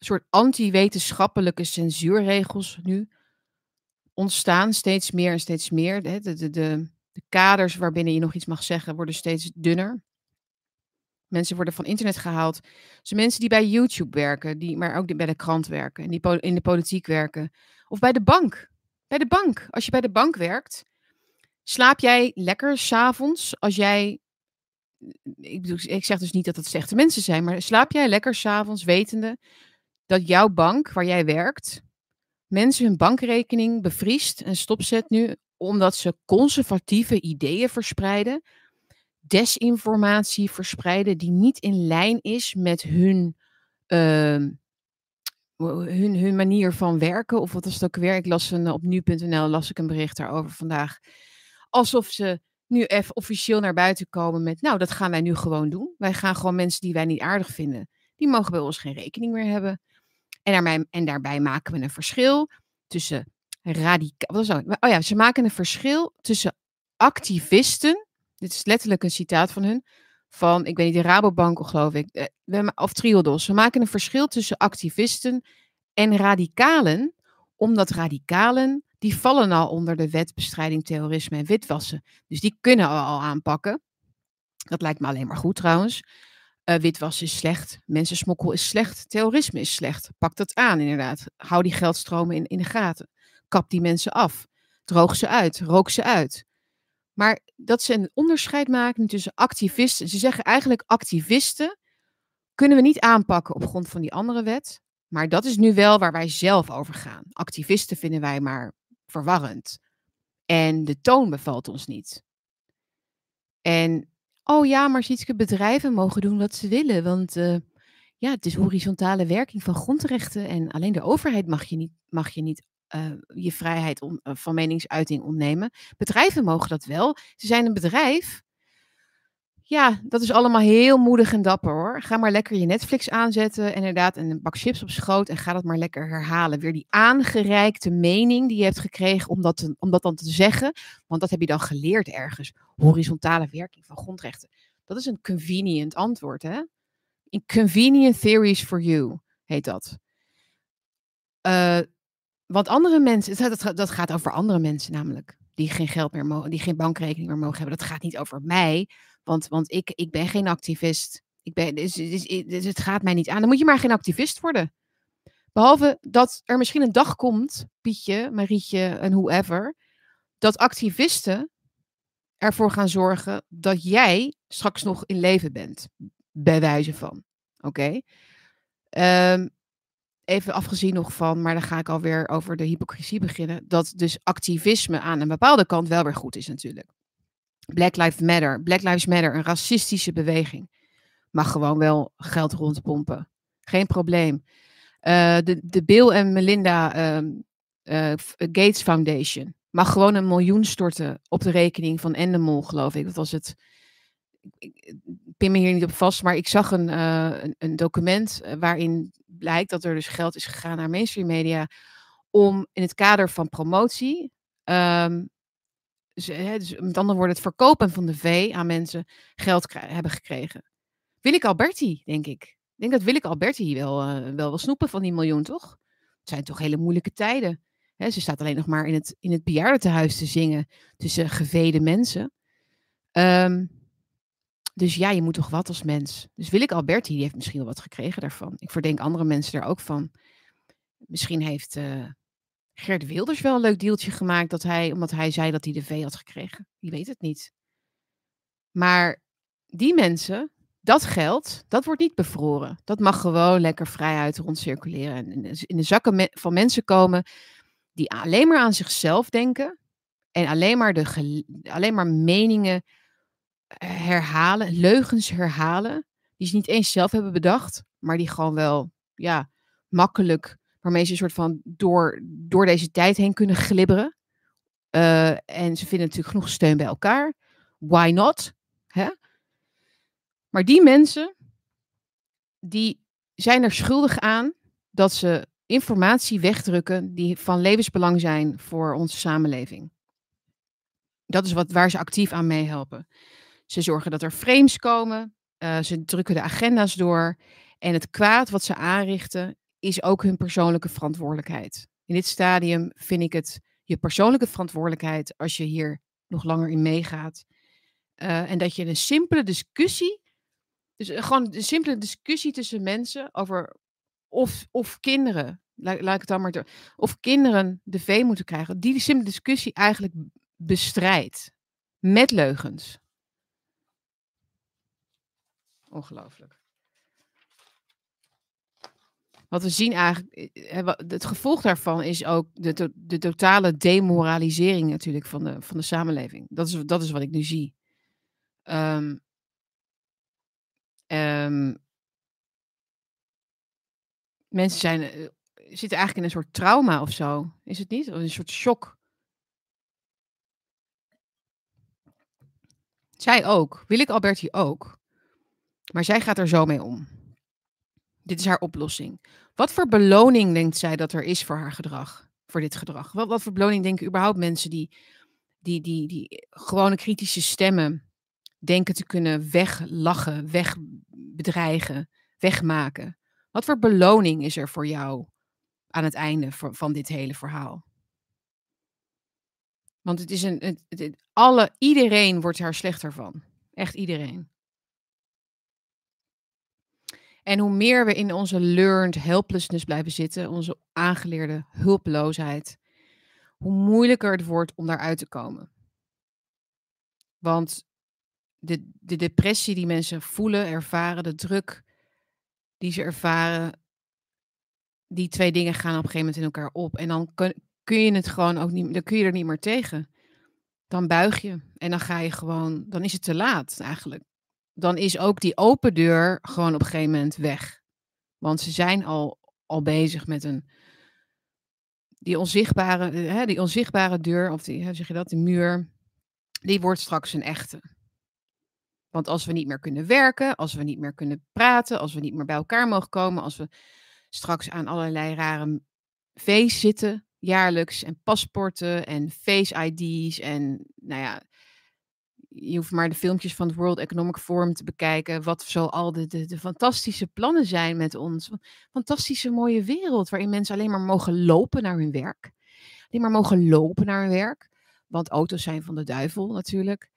soort anti-wetenschappelijke censuurregels nu ontstaan, steeds meer en steeds meer. De, de, de, de kaders waarbinnen je nog iets mag zeggen worden steeds dunner. Mensen worden van internet gehaald. Dus mensen die bij YouTube werken, die, maar ook bij de krant werken en die in de politiek werken. Of bij de bank. Bij de bank. Als je bij de bank werkt, slaap jij lekker s'avonds als jij. Ik, bedoel, ik zeg dus niet dat het slechte mensen zijn, maar slaap jij lekker s'avonds wetende dat jouw bank waar jij werkt mensen hun bankrekening bevriest en stopzet nu omdat ze conservatieve ideeën verspreiden, desinformatie verspreiden die niet in lijn is met hun, uh, hun, hun manier van werken. Of wat was het ook weer? Ik las een, op nu.nl las ik een bericht daarover vandaag. Alsof ze nu even officieel naar buiten komen met, nou, dat gaan wij nu gewoon doen. Wij gaan gewoon mensen die wij niet aardig vinden, die mogen bij ons geen rekening meer hebben. En daarbij, en daarbij maken we een verschil tussen radicaal. Oh ja, ze maken een verschil tussen activisten. Dit is letterlijk een citaat van hun. Van, ik weet niet, de Rabobank of geloof ik. Eh, of Triodos. Ze maken een verschil tussen activisten en radicalen. Omdat radicalen, die vallen al onder de wet bestrijding terrorisme en witwassen. Dus die kunnen we al aanpakken. Dat lijkt me alleen maar goed trouwens. Uh, witwas is slecht, mensensmokkel is slecht, terrorisme is slecht. Pak dat aan, inderdaad. Hou die geldstromen in, in de gaten. Kap die mensen af. Droog ze uit, rook ze uit. Maar dat ze een onderscheid maken tussen activisten. Ze zeggen eigenlijk activisten kunnen we niet aanpakken op grond van die andere wet. Maar dat is nu wel waar wij zelf over gaan. Activisten vinden wij maar verwarrend. En de toon bevalt ons niet. En Oh ja, maar Sietske, bedrijven mogen doen wat ze willen. Want uh, ja, het is horizontale werking van grondrechten. En alleen de overheid mag je niet, mag je, niet uh, je vrijheid uh, van meningsuiting ontnemen. Bedrijven mogen dat wel. Ze zijn een bedrijf. Ja, dat is allemaal heel moedig en dapper hoor. Ga maar lekker je Netflix aanzetten. Inderdaad, en een bak chips op schoot. En ga dat maar lekker herhalen. Weer die aangereikte mening die je hebt gekregen om dat, om dat dan te zeggen. Want dat heb je dan geleerd ergens. Horizontale werking van grondrechten. Dat is een convenient antwoord, hè? In convenient theories for you heet dat. Uh, want andere mensen, dat, dat gaat over andere mensen namelijk. Die geen geld meer mogen, die geen bankrekening meer mogen hebben. Dat gaat niet over mij. Want, want ik, ik ben geen activist. Ik ben, dus, dus, dus het gaat mij niet aan. Dan moet je maar geen activist worden. Behalve dat er misschien een dag komt, Pietje, Marietje en whoever, dat activisten ervoor gaan zorgen dat jij straks nog in leven bent. Bij wijze van. Oké? Um, even afgezien nog van, maar dan ga ik alweer over de hypocrisie beginnen, dat dus activisme aan een bepaalde kant wel weer goed is natuurlijk. Black Lives Matter, Black Lives Matter, een racistische beweging, mag gewoon wel geld rondpompen. Geen probleem. Uh, de, de Bill en Melinda um, uh, Gates Foundation mag gewoon een miljoen storten op de rekening van Endemol, geloof ik. Dat was het. Ik pin me hier niet op vast, maar ik zag een, uh, een, document waarin blijkt dat er dus geld is gegaan naar mainstream media om in het kader van promotie, dus, hè, dus met andere woorden, het verkopen van de vee aan mensen geld hebben gekregen. Willeke Alberti, denk ik. Ik denk dat Willeke Alberti wel, uh, wel wil snoepen van die miljoen, toch? Het zijn toch hele moeilijke tijden. Ze staat alleen nog maar in het, in het bejaardentehuis te zingen tussen gevede mensen. Um, dus ja, je moet toch wat als mens. Dus Willeke Alberti, die heeft misschien wel wat gekregen daarvan. Ik verdenk andere mensen er ook van. Misschien heeft uh, Gert Wilders wel een leuk deeltje gemaakt, dat hij, omdat hij zei dat hij de V had gekregen. Wie weet het niet. Maar die mensen, Dat geld, dat wordt niet bevroren. Dat mag gewoon lekker vrijuit rondcirculeren. En in de zakken van mensen komen die alleen maar aan zichzelf denken. En alleen maar, de, alleen maar meningen herhalen, leugens herhalen. Die ze niet eens zelf hebben bedacht, maar die gewoon wel ja, makkelijk, waarmee ze een soort van door, door deze tijd heen kunnen glibberen. Uh, en ze vinden natuurlijk genoeg steun bij elkaar. Why not? Hè? Maar die mensen, die zijn er schuldig aan dat ze informatie wegdrukken die van levensbelang zijn voor onze samenleving. Dat is wat, waar ze actief aan meehelpen. Ze zorgen dat er frames komen, uh, ze drukken de agenda's door en het kwaad wat ze aanrichten is ook hun persoonlijke verantwoordelijkheid. In dit stadium vind ik het je persoonlijke verantwoordelijkheid als je hier nog langer in meegaat. Uh, en dat je een simpele discussie, dus gewoon een simpele discussie tussen mensen over of, of kinderen, laat, ik het dan maar doen, of kinderen de vee moeten krijgen, die simpele discussie eigenlijk bestrijdt. Met leugens. Ongelooflijk. Wat we zien eigenlijk, eh, eh, het gevolg daarvan is ook de, de totale demoralisering natuurlijk van de, van de samenleving. Dat is, dat is wat ik nu zie. Um, um, mensen zijn, zitten eigenlijk in een soort trauma of zo. Is het niet? Of een soort shock. Zij ook. Wil ik Alberti ook. Maar zij gaat er zo mee om. Dit is haar oplossing. Wat voor beloning denkt zij dat er is voor haar gedrag? Voor dit gedrag? Wat, wat voor beloning denken überhaupt mensen die, die, die, die gewone kritische stemmen denken te kunnen weglachen, wegbedreigen, wegmaken? Wat voor beloning is er voor jou aan het einde van dit hele verhaal? Want het is een. Het, alle, iedereen wordt daar slechter van. Echt iedereen. En hoe meer we in onze learned helplessness blijven zitten, onze aangeleerde hulpeloosheid, hoe moeilijker het wordt om daaruit te komen. Want de, de depressie die mensen voelen, ervaren, de druk die ze ervaren, die twee dingen gaan op een gegeven moment in elkaar op. En dan kun, kun je het gewoon ook niet, dan kun je er niet meer tegen. Dan buig je en dan ga je gewoon, dan is het te laat eigenlijk dan is ook die open deur gewoon op een gegeven moment weg. Want ze zijn al, al bezig met een. Die onzichtbare, hè, die onzichtbare deur, of die, hoe zeg je dat, de muur, die wordt straks een echte. Want als we niet meer kunnen werken, als we niet meer kunnen praten, als we niet meer bij elkaar mogen komen, als we straks aan allerlei rare feest zitten, jaarlijks, en paspoorten en face ID's en nou ja, je hoeft maar de filmpjes van het World Economic Forum te bekijken. Wat zo al de, de, de, fantastische plannen zijn met ons. Fantastische mooie wereld waarin mensen alleen maar mogen lopen naar hun werk. Alleen maar mogen lopen naar hun werk. Want auto's zijn van de duivel natuurlijk.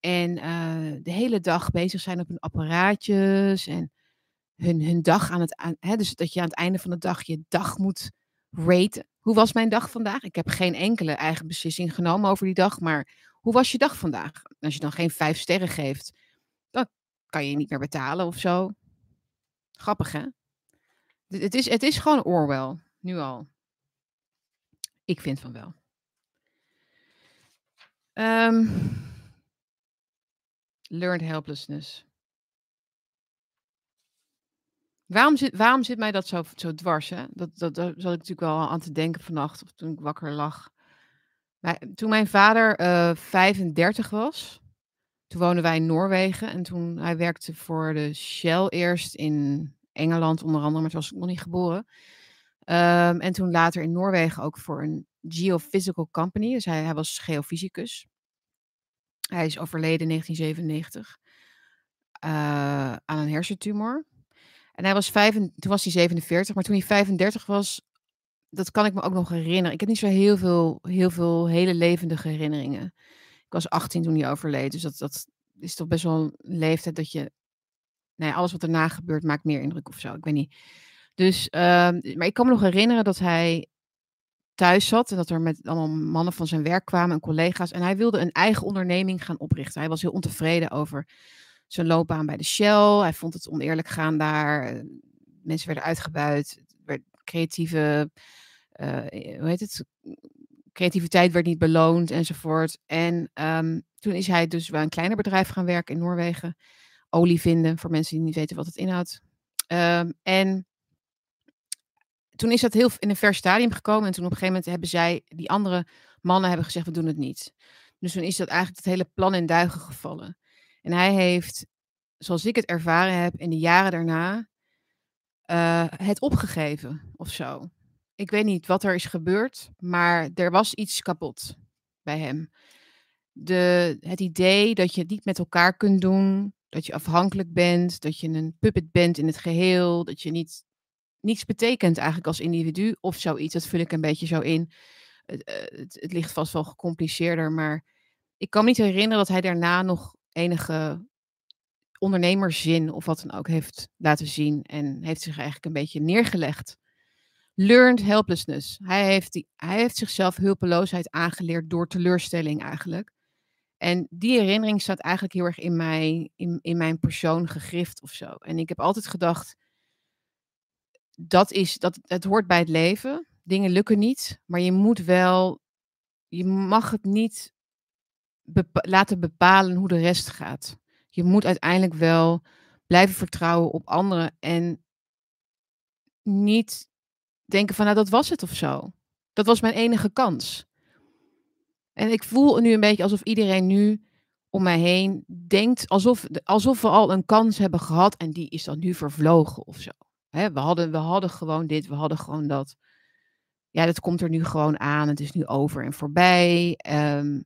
En uh, de hele dag bezig zijn op hun apparaatjes. En hun, hun dag aan het. Aan, hè, dus dat je aan het einde van de dag je dag moet raten. Hoe was mijn dag vandaag? Ik heb geen enkele eigen beslissing genomen over die dag. Maar hoe was je dag vandaag? Als je dan geen vijf sterren geeft, dan kan je niet meer betalen of zo. Grappig, hè? Het is, het is gewoon Orwell, nu al. Ik vind van wel. Um, learned helplessness. Waarom zit, waarom zit mij dat zo, zo dwars? Hè? Dat, dat, daar zat ik natuurlijk wel aan te denken vannacht, of toen ik wakker lag toen mijn vader uh, eh, 35 was, toen woonden wij in Noorwegen. En toen hij werkte voor de Shell eerst in Engeland onder andere, maar toen was ik nog niet geboren. Um, en toen later in Noorwegen ook voor een geophysical company. Dus hij, hij was geofysicus. Hij is overleden in 1997 uh, eh, aan een hersentumor. En hij was toen was hij 47, maar toen hij 35 was, dat kan ik me ook nog herinneren. Ik heb niet zo heel veel, heel veel hele levendige herinneringen. Ik was 18 toen hij overleed. Dus dat, dat is toch best wel een leeftijd dat je. Nou ja, alles wat erna gebeurt maakt meer indruk of zo. Ik weet niet. Dus, uh, maar ik kan me nog herinneren dat hij thuis zat en dat er met allemaal mannen van zijn werk kwamen en collega's. En hij wilde een eigen onderneming gaan oprichten. Hij was heel ontevreden over zijn loopbaan bij de Shell. Hij vond het oneerlijk gaan daar. Eh, mensen werden uitgebuit. Creatieve, uh, hoe heet het? Creativiteit werd niet beloond enzovoort. En um, toen is hij dus bij een kleiner bedrijf gaan werken in Noorwegen. Olie vinden, voor mensen die niet weten wat het inhoudt. Um, en toen is dat heel in een vers stadium gekomen. En toen op een gegeven moment hebben zij, die andere mannen hebben gezegd, we doen het niet. Dus toen is dat eigenlijk het hele plan in duigen gevallen. En hij heeft, zoals ik het ervaren heb, in de jaren daarna uh, het opgegeven of zo. Ik weet niet wat er is gebeurd, maar er was iets kapot bij hem. De, het idee dat je het niet met elkaar kunt doen, dat je afhankelijk bent, dat je een puppet bent in het geheel, dat je niet, niets betekent eigenlijk als individu of zoiets. Dat vul ik een beetje zo in. Het, eh, het, het ligt vast wel gecompliceerder, maar ik kan me niet herinneren dat hij daarna nog enige ondernemerszin of wat dan ook heeft laten zien. En heeft zich eigenlijk een beetje neergelegd. Learned helplessness. Hij heeft, die, hij heeft zichzelf hulpeloosheid aangeleerd door teleurstelling eigenlijk. En die herinnering staat eigenlijk heel erg in, mij, in, in mijn persoon gegrift of zo. En ik heb altijd gedacht, dat is, dat, het hoort bij het leven. Dingen lukken niet, maar je moet wel, je mag het niet laten bepalen hoe de rest gaat. Je moet uiteindelijk wel blijven vertrouwen op anderen en niet denken van nou dat was het of zo. Dat was mijn enige kans. En ik voel nu een beetje alsof iedereen nu om mij heen denkt alsof, alsof we al een kans hebben gehad en die is dan nu vervlogen of zo. we, hadden, we hadden gewoon dit, we hadden gewoon dat. Ja, dat komt er nu gewoon aan. Het is nu over en voorbij. Um,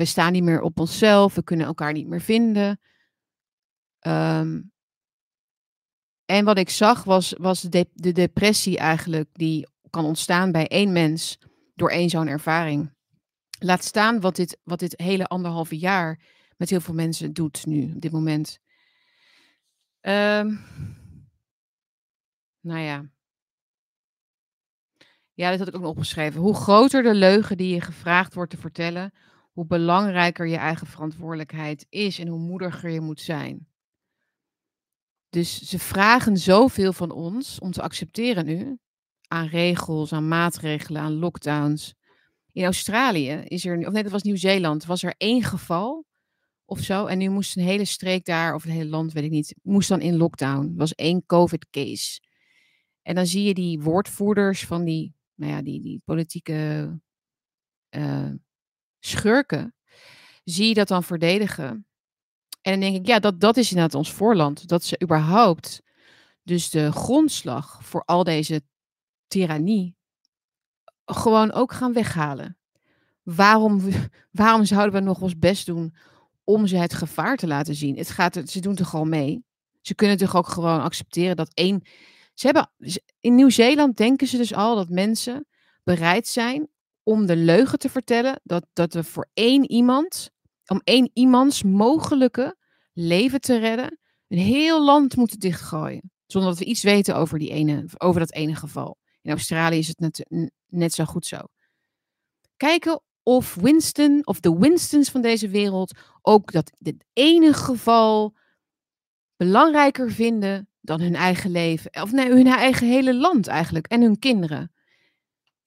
we staan niet meer op onszelf, we kunnen elkaar niet meer vinden. Um, en wat ik zag was, was de, de depressie eigenlijk die kan ontstaan bij één mens door één zo'n ervaring. Laat staan wat dit, wat dit hele anderhalve jaar met heel veel mensen doet nu, op dit moment. Um, nou ja. Ja, dat had ik ook nog opgeschreven. Hoe groter de leugen die je gevraagd wordt te vertellen, hoe belangrijker je eigen verantwoordelijkheid is en hoe moediger je moet zijn. Dus ze vragen zoveel van ons om te accepteren nu. Aan regels, aan maatregelen, aan lockdowns. In Australië is er, of nee, dat was Nieuw-Zeeland, was er één geval of zo. En nu moest een hele streek daar, of het hele land, weet ik niet, moest dan in lockdown. Was één COVID-case. En dan zie je die woordvoerders van die, nou ja, die, die politieke uh, schurken, zie je dat dan verdedigen. En dan denk ik, ja, dat, dat is inderdaad ons voorland. Dat ze überhaupt dus de grondslag voor al deze tirannie gewoon ook gaan weghalen. Waarom, waarom zouden we nog ons best doen om ze het gevaar te laten zien? Het gaat, ze doen toch gewoon mee. Ze kunnen toch ook gewoon accepteren dat één. Ze hebben, in Nieuw-Zeeland denken ze dus al dat mensen bereid zijn om de leugen te vertellen dat, dat we voor één iemand, om één iemands mogelijke leven te redden, een heel land moeten dichtgooien. Zonder dat we iets weten over, die ene, over dat ene geval. In Australië is het net, net zo goed zo. Kijken of Winston, of de Winstons van deze wereld, ook dat dit ene geval belangrijker vinden dan hun eigen leven. Of nee, hun eigen hele land eigenlijk. En hun kinderen.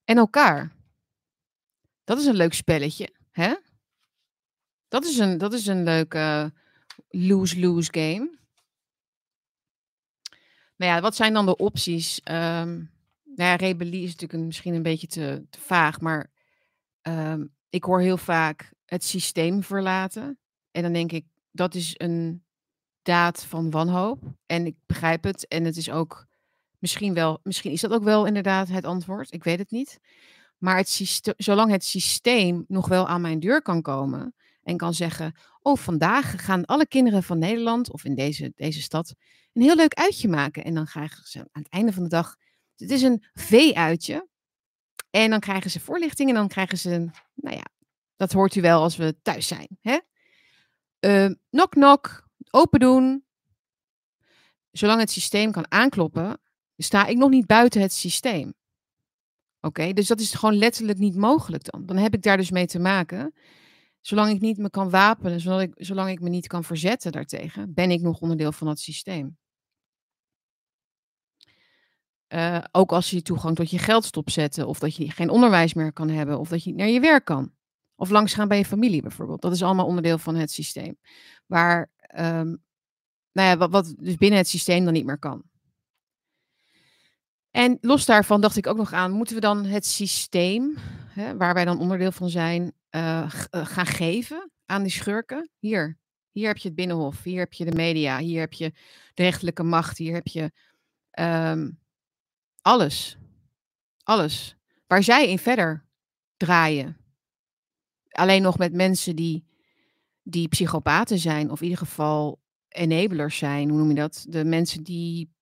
En elkaar. Dat is een leuk spelletje, hè? Dat is een, dat is een leuke lose-lose game. Nou ja, wat zijn dan de opties? Um, nou ja, rebellie is natuurlijk misschien een beetje te, te vaag, maar um, ik hoor heel vaak het systeem verlaten. En dan denk ik, dat is een daad van wanhoop. En ik begrijp het. En het is ook misschien wel, misschien is dat ook wel inderdaad het antwoord. Ik weet het niet. Maar het systeem, zolang het systeem nog wel aan mijn deur kan komen en kan zeggen: Oh, vandaag gaan alle kinderen van Nederland of in deze, deze stad een heel leuk uitje maken. En dan krijgen ze aan het einde van de dag: Het is een V-uitje. En dan krijgen ze voorlichting en dan krijgen ze, nou ja, dat hoort u wel als we thuis zijn. Hè? Uh, knock, knock, open doen. Zolang het systeem kan aankloppen, sta ik nog niet buiten het systeem. Oké, dus dat is gewoon letterlijk niet mogelijk dan. Dan heb ik daar dus mee te maken. Zolang ik niet me kan wapenen, zolang ik, zolang ik me niet kan verzetten daartegen, ben ik nog onderdeel van dat systeem. Uh, ook als je toegang tot je geld stopzetten, of dat je geen onderwijs meer kan hebben, of dat je niet naar je werk kan. Of langsgaan bij je familie bijvoorbeeld. Dat is allemaal onderdeel van het systeem. Waar, um, nou ja, wat, wat dus binnen het systeem dan niet meer kan. En los daarvan dacht ik ook nog aan, moeten we dan het systeem, hè, waar wij dan onderdeel van zijn, uh, gaan geven aan die schurken? Hier, hier heb je het binnenhof, hier heb je de media, hier heb je de rechtelijke macht, hier heb je um, alles. Alles. Waar zij in verder draaien. Alleen nog met mensen die, die psychopaten zijn, of in ieder geval enablers zijn, hoe noem je dat? De mensen die,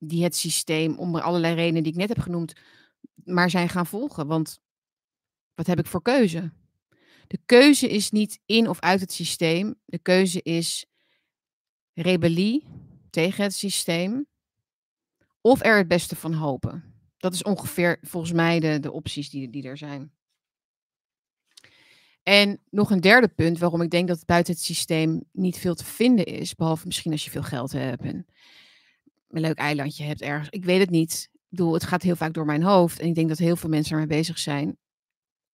die het systeem, om allerlei redenen die ik net heb genoemd, maar zijn gaan volgen. Want wat heb ik voor keuze? De keuze is niet in of uit het systeem. De keuze is rebellie tegen het systeem of er het beste van hopen. Dat is ongeveer volgens mij de, de opties die, die er zijn. En nog een derde punt waarom ik denk dat buiten het systeem niet veel te vinden is, behalve misschien als je veel geld hebt en een leuk eilandje hebt ergens. Ik weet het niet. Ik bedoel, het gaat heel vaak door mijn hoofd en ik denk dat heel veel mensen ermee bezig zijn.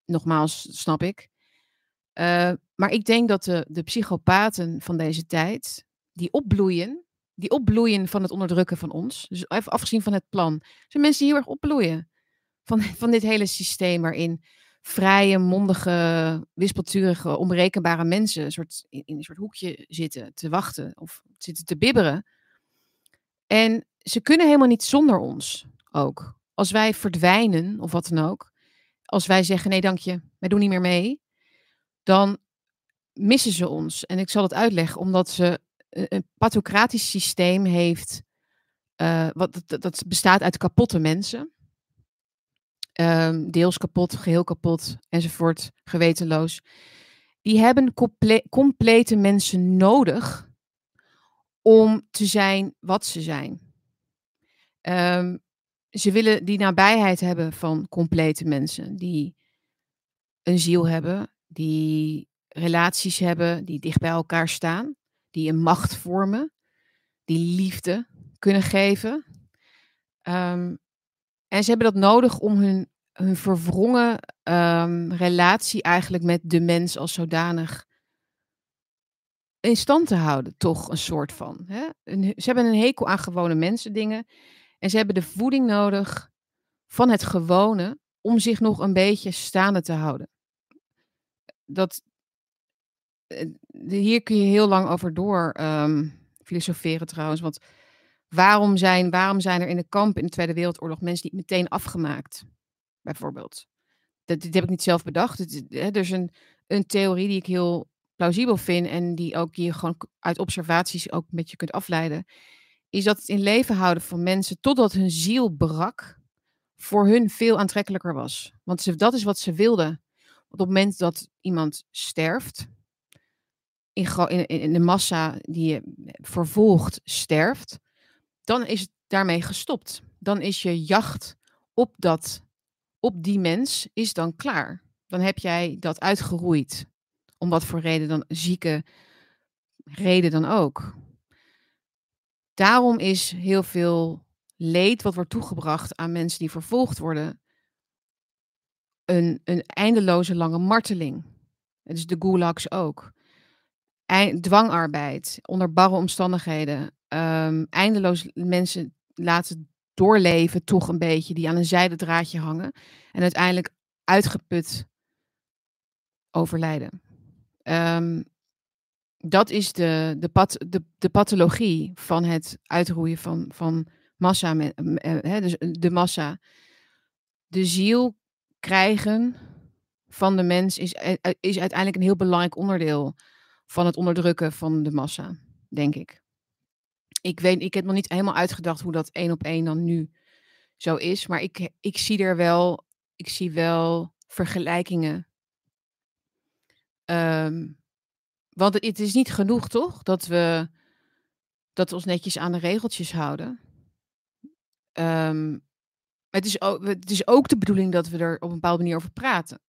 Nogmaals, snap ik. Uh, maar ik denk dat de, de psychopaten van deze tijd, die opbloeien, die opbloeien van het onderdrukken van ons, dus even afgezien van het plan, zijn mensen die heel erg opbloeien van, van dit hele systeem waarin vrije, mondige, wispelturige, onberekenbare mensen soort, in, in een soort hoekje zitten te wachten of zitten te bibberen. En ze kunnen helemaal niet zonder ons ook. Als wij verdwijnen of wat dan ook, als wij zeggen nee dank je, wij doen niet meer mee, dan missen ze ons. En ik zal het uitleggen, omdat ze een pathocratisch systeem heeft, uh, wat, dat, bestaat uit kapotte mensen. Um, deels kapot, geheel kapot, enzovoort, gewetenloos. Die hebben comple complete mensen nodig om te zijn wat ze zijn. Um, ze willen die nabijheid hebben van complete mensen die een ziel hebben, die relaties hebben, die dicht bij elkaar staan die een macht vormen, die liefde kunnen geven. Um, en ze hebben dat nodig om hun, hun verwrongen um, relatie eigenlijk met de mens als zodanig in stand te houden, toch een soort van. Hè? ze hebben een hekel aan gewone mensen dingen. En ze hebben de voeding nodig van het gewone om zich nog een beetje staande te houden. Dat, eh, hier kun je heel lang over door um, filosoferen trouwens. Want waarom zijn, waarom zijn er in de kamp in de Tweede Wereldoorlog mensen niet meteen afgemaakt? Bijvoorbeeld. Dat, heb ik niet zelf bedacht. Er is een, een theorie die ik heel plausibel vind en die ook je gewoon uit observaties ook met je kunt afleiden. Is dat het in leven houden van mensen totdat hun ziel brak, voor hun veel aantrekkelijker was. Want ze, dat is wat ze wilden. op het moment dat iemand sterft, in, in, in de massa die je vervolgt sterft, dan is het daarmee gestopt. Dan is je jacht op, dat, op die mens is dan klaar. Dan heb jij dat uitgeroeid. Om wat voor reden dan, zieke reden dan ook. Daarom is heel veel leed wat wordt toegebracht aan mensen die vervolgd worden, een, een eindeloze lange marteling. Het is de gulags ook dwangarbeid onder barre omstandigheden, um, eindeloos mensen laten doorleven, toch een beetje, die aan een zijde draadje hangen en uiteindelijk uitgeput overlijden. Um, dat is de, de, pat, de, de pathologie van het uitroeien van, van massa, he, dus de massa. De ziel krijgen van de mens is, eh, is uiteindelijk een heel belangrijk onderdeel van het onderdrukken van de massa, denk ik. Ik, weet, ik heb nog niet helemaal uitgedacht hoe dat één op één dan nu zo is, maar ik, ik zie er wel, ik zie wel vergelijkingen. Um, want het is niet genoeg, toch? Dat we, dat we ons netjes aan de regeltjes houden. Um, het, is ook, het is ook de bedoeling dat we er op een bepaalde manier over praten.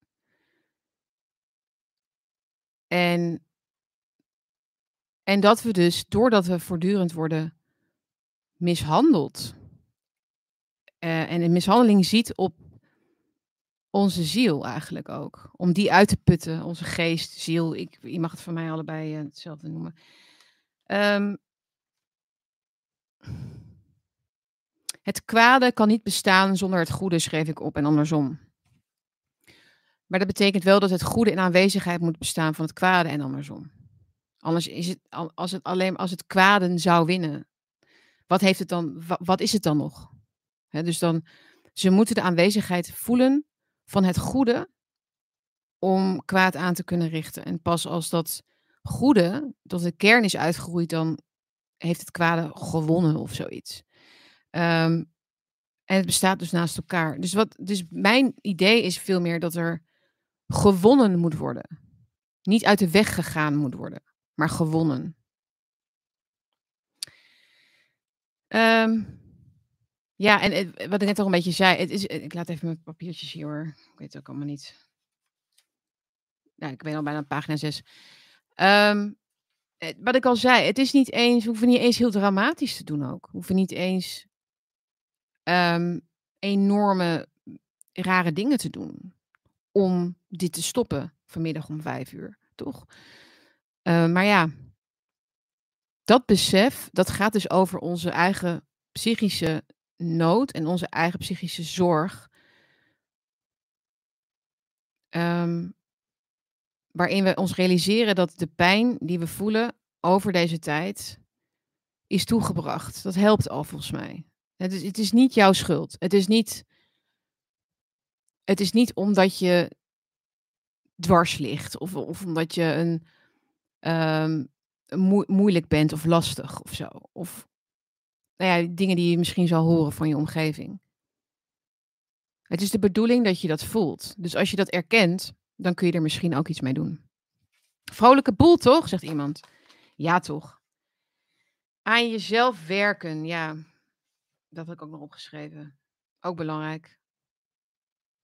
En, en dat we dus, doordat we voortdurend worden mishandeld, uh, en een mishandeling ziet op onze ziel eigenlijk ook. Om die uit te putten, onze geest, ziel. Ik, je mag het van mij allebei uh, hetzelfde noemen. Um, het kwade kan niet bestaan zonder het goede, schreef ik op en andersom. Maar dat betekent wel dat het goede in aanwezigheid moet bestaan van het kwade en andersom. Anders is het, als het alleen als het kwaden zou winnen, wat, heeft het dan, wat is het dan nog? dus dan, ze moeten de aanwezigheid voelen van het goede om kwaad aan te kunnen richten. En pas als dat goede tot de kern is uitgegroeid, dan heeft het kwade gewonnen of zoiets. Um, en het bestaat dus naast elkaar. Dus, wat, dus mijn idee is veel meer dat er gewonnen moet worden. Niet uit de weg gegaan moet worden, maar gewonnen. Um, ja, en wat ik net al een beetje zei, het is, ik laat even mijn papiertjes hier hoor. Ik weet het ook allemaal niet. Nou, ik ben al bijna pagina 6. Um, ehm, wat ik al zei, het is niet eens, we hoeven niet eens heel dramatisch te doen ook. We hoeven niet eens um, enorme rare dingen te doen om dit te stoppen vanmiddag om vijf uur, toch? Uh, maar ja, dat besef, dat gaat dus over onze eigen psychische nood en onze eigen psychische zorg. Um, waarin we ons realiseren dat de pijn die we voelen over deze tijd is toegebracht. Dat helpt al volgens mij. Het is, het is niet jouw schuld. Het is niet, het is niet omdat je dwars ligt of, of omdat je een, um, moeilijk bent of lastig of zo. Of nou ja, dingen die je misschien zal horen van je omgeving. Het is de bedoeling dat je dat voelt. Dus als je dat erkent, dan kun je er misschien ook iets mee doen. Vrolijke boel, toch? Zegt iemand. Ja, toch. Aan jezelf werken, ja. Dat heb ik ook nog opgeschreven. Ook belangrijk.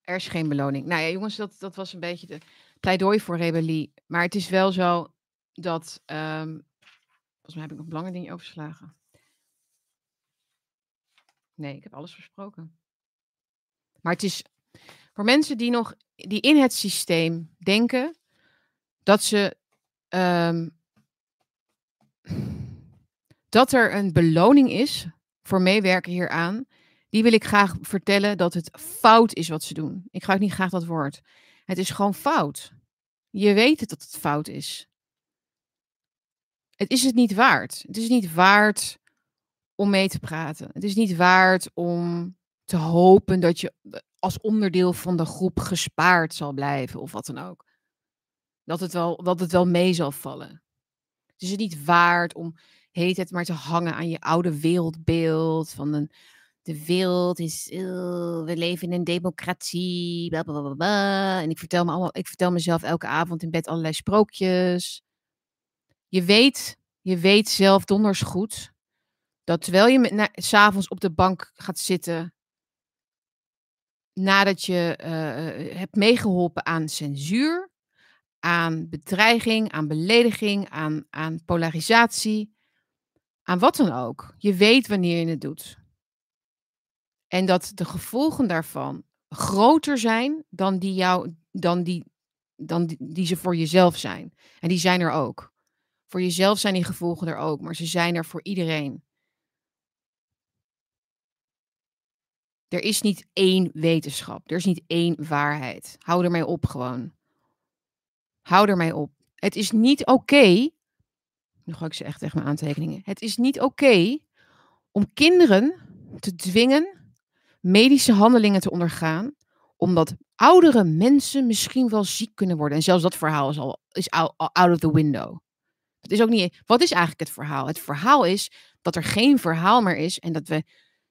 Er is geen beloning. Nou ja, jongens, dat, dat was een beetje de pleidooi voor rebellie. Maar het is wel zo dat. Um, volgens mij heb ik nog een belangrijk ding overgeslagen. Nee, ik heb alles versproken. Maar het is voor mensen die nog die in het systeem denken dat ze um, dat er een beloning is voor meewerken hieraan, die wil ik graag vertellen dat het fout is wat ze doen. Ik gebruik niet graag dat woord. Het is gewoon fout. Je weet het dat het fout is. Het is het niet waard. Het is niet waard om mee te praten. Het is niet waard om te hopen dat je als onderdeel van de groep gespaard zal blijven of wat dan ook. Dat het wel, dat het wel mee zal vallen. Het is niet waard om heet het maar te hangen aan je oude wereldbeeld van een, de wereld is, uh, we leven in een democratie, bla, En ik vertel, me allemaal, ik vertel mezelf elke avond in bed allerlei sprookjes. Je weet, je weet zelf donders goed dat terwijl je s'avonds op de bank gaat zitten, nadat je uh, hebt meegeholpen aan censuur, aan bedreiging, aan belediging, aan, aan polarisatie, aan wat dan ook. Je weet wanneer je het doet. En dat de gevolgen daarvan groter zijn dan die, jou, dan die, dan die ze voor jezelf zijn. En die zijn er ook. Voor jezelf zijn die gevolgen er ook, maar ze zijn er voor iedereen. Er is niet één wetenschap. Er is niet één waarheid. Hou ermee op gewoon. Hou ermee op. Het is niet oké. nu ga ik ze echt tegen mijn aantekeningen. Het is niet oké om kinderen te dwingen medische handelingen te ondergaan. Omdat oudere mensen misschien wel ziek kunnen worden. En zelfs dat verhaal is al is out of the window. Dat is ook niet. Wat is eigenlijk het verhaal? Het verhaal is dat er geen verhaal meer is en dat we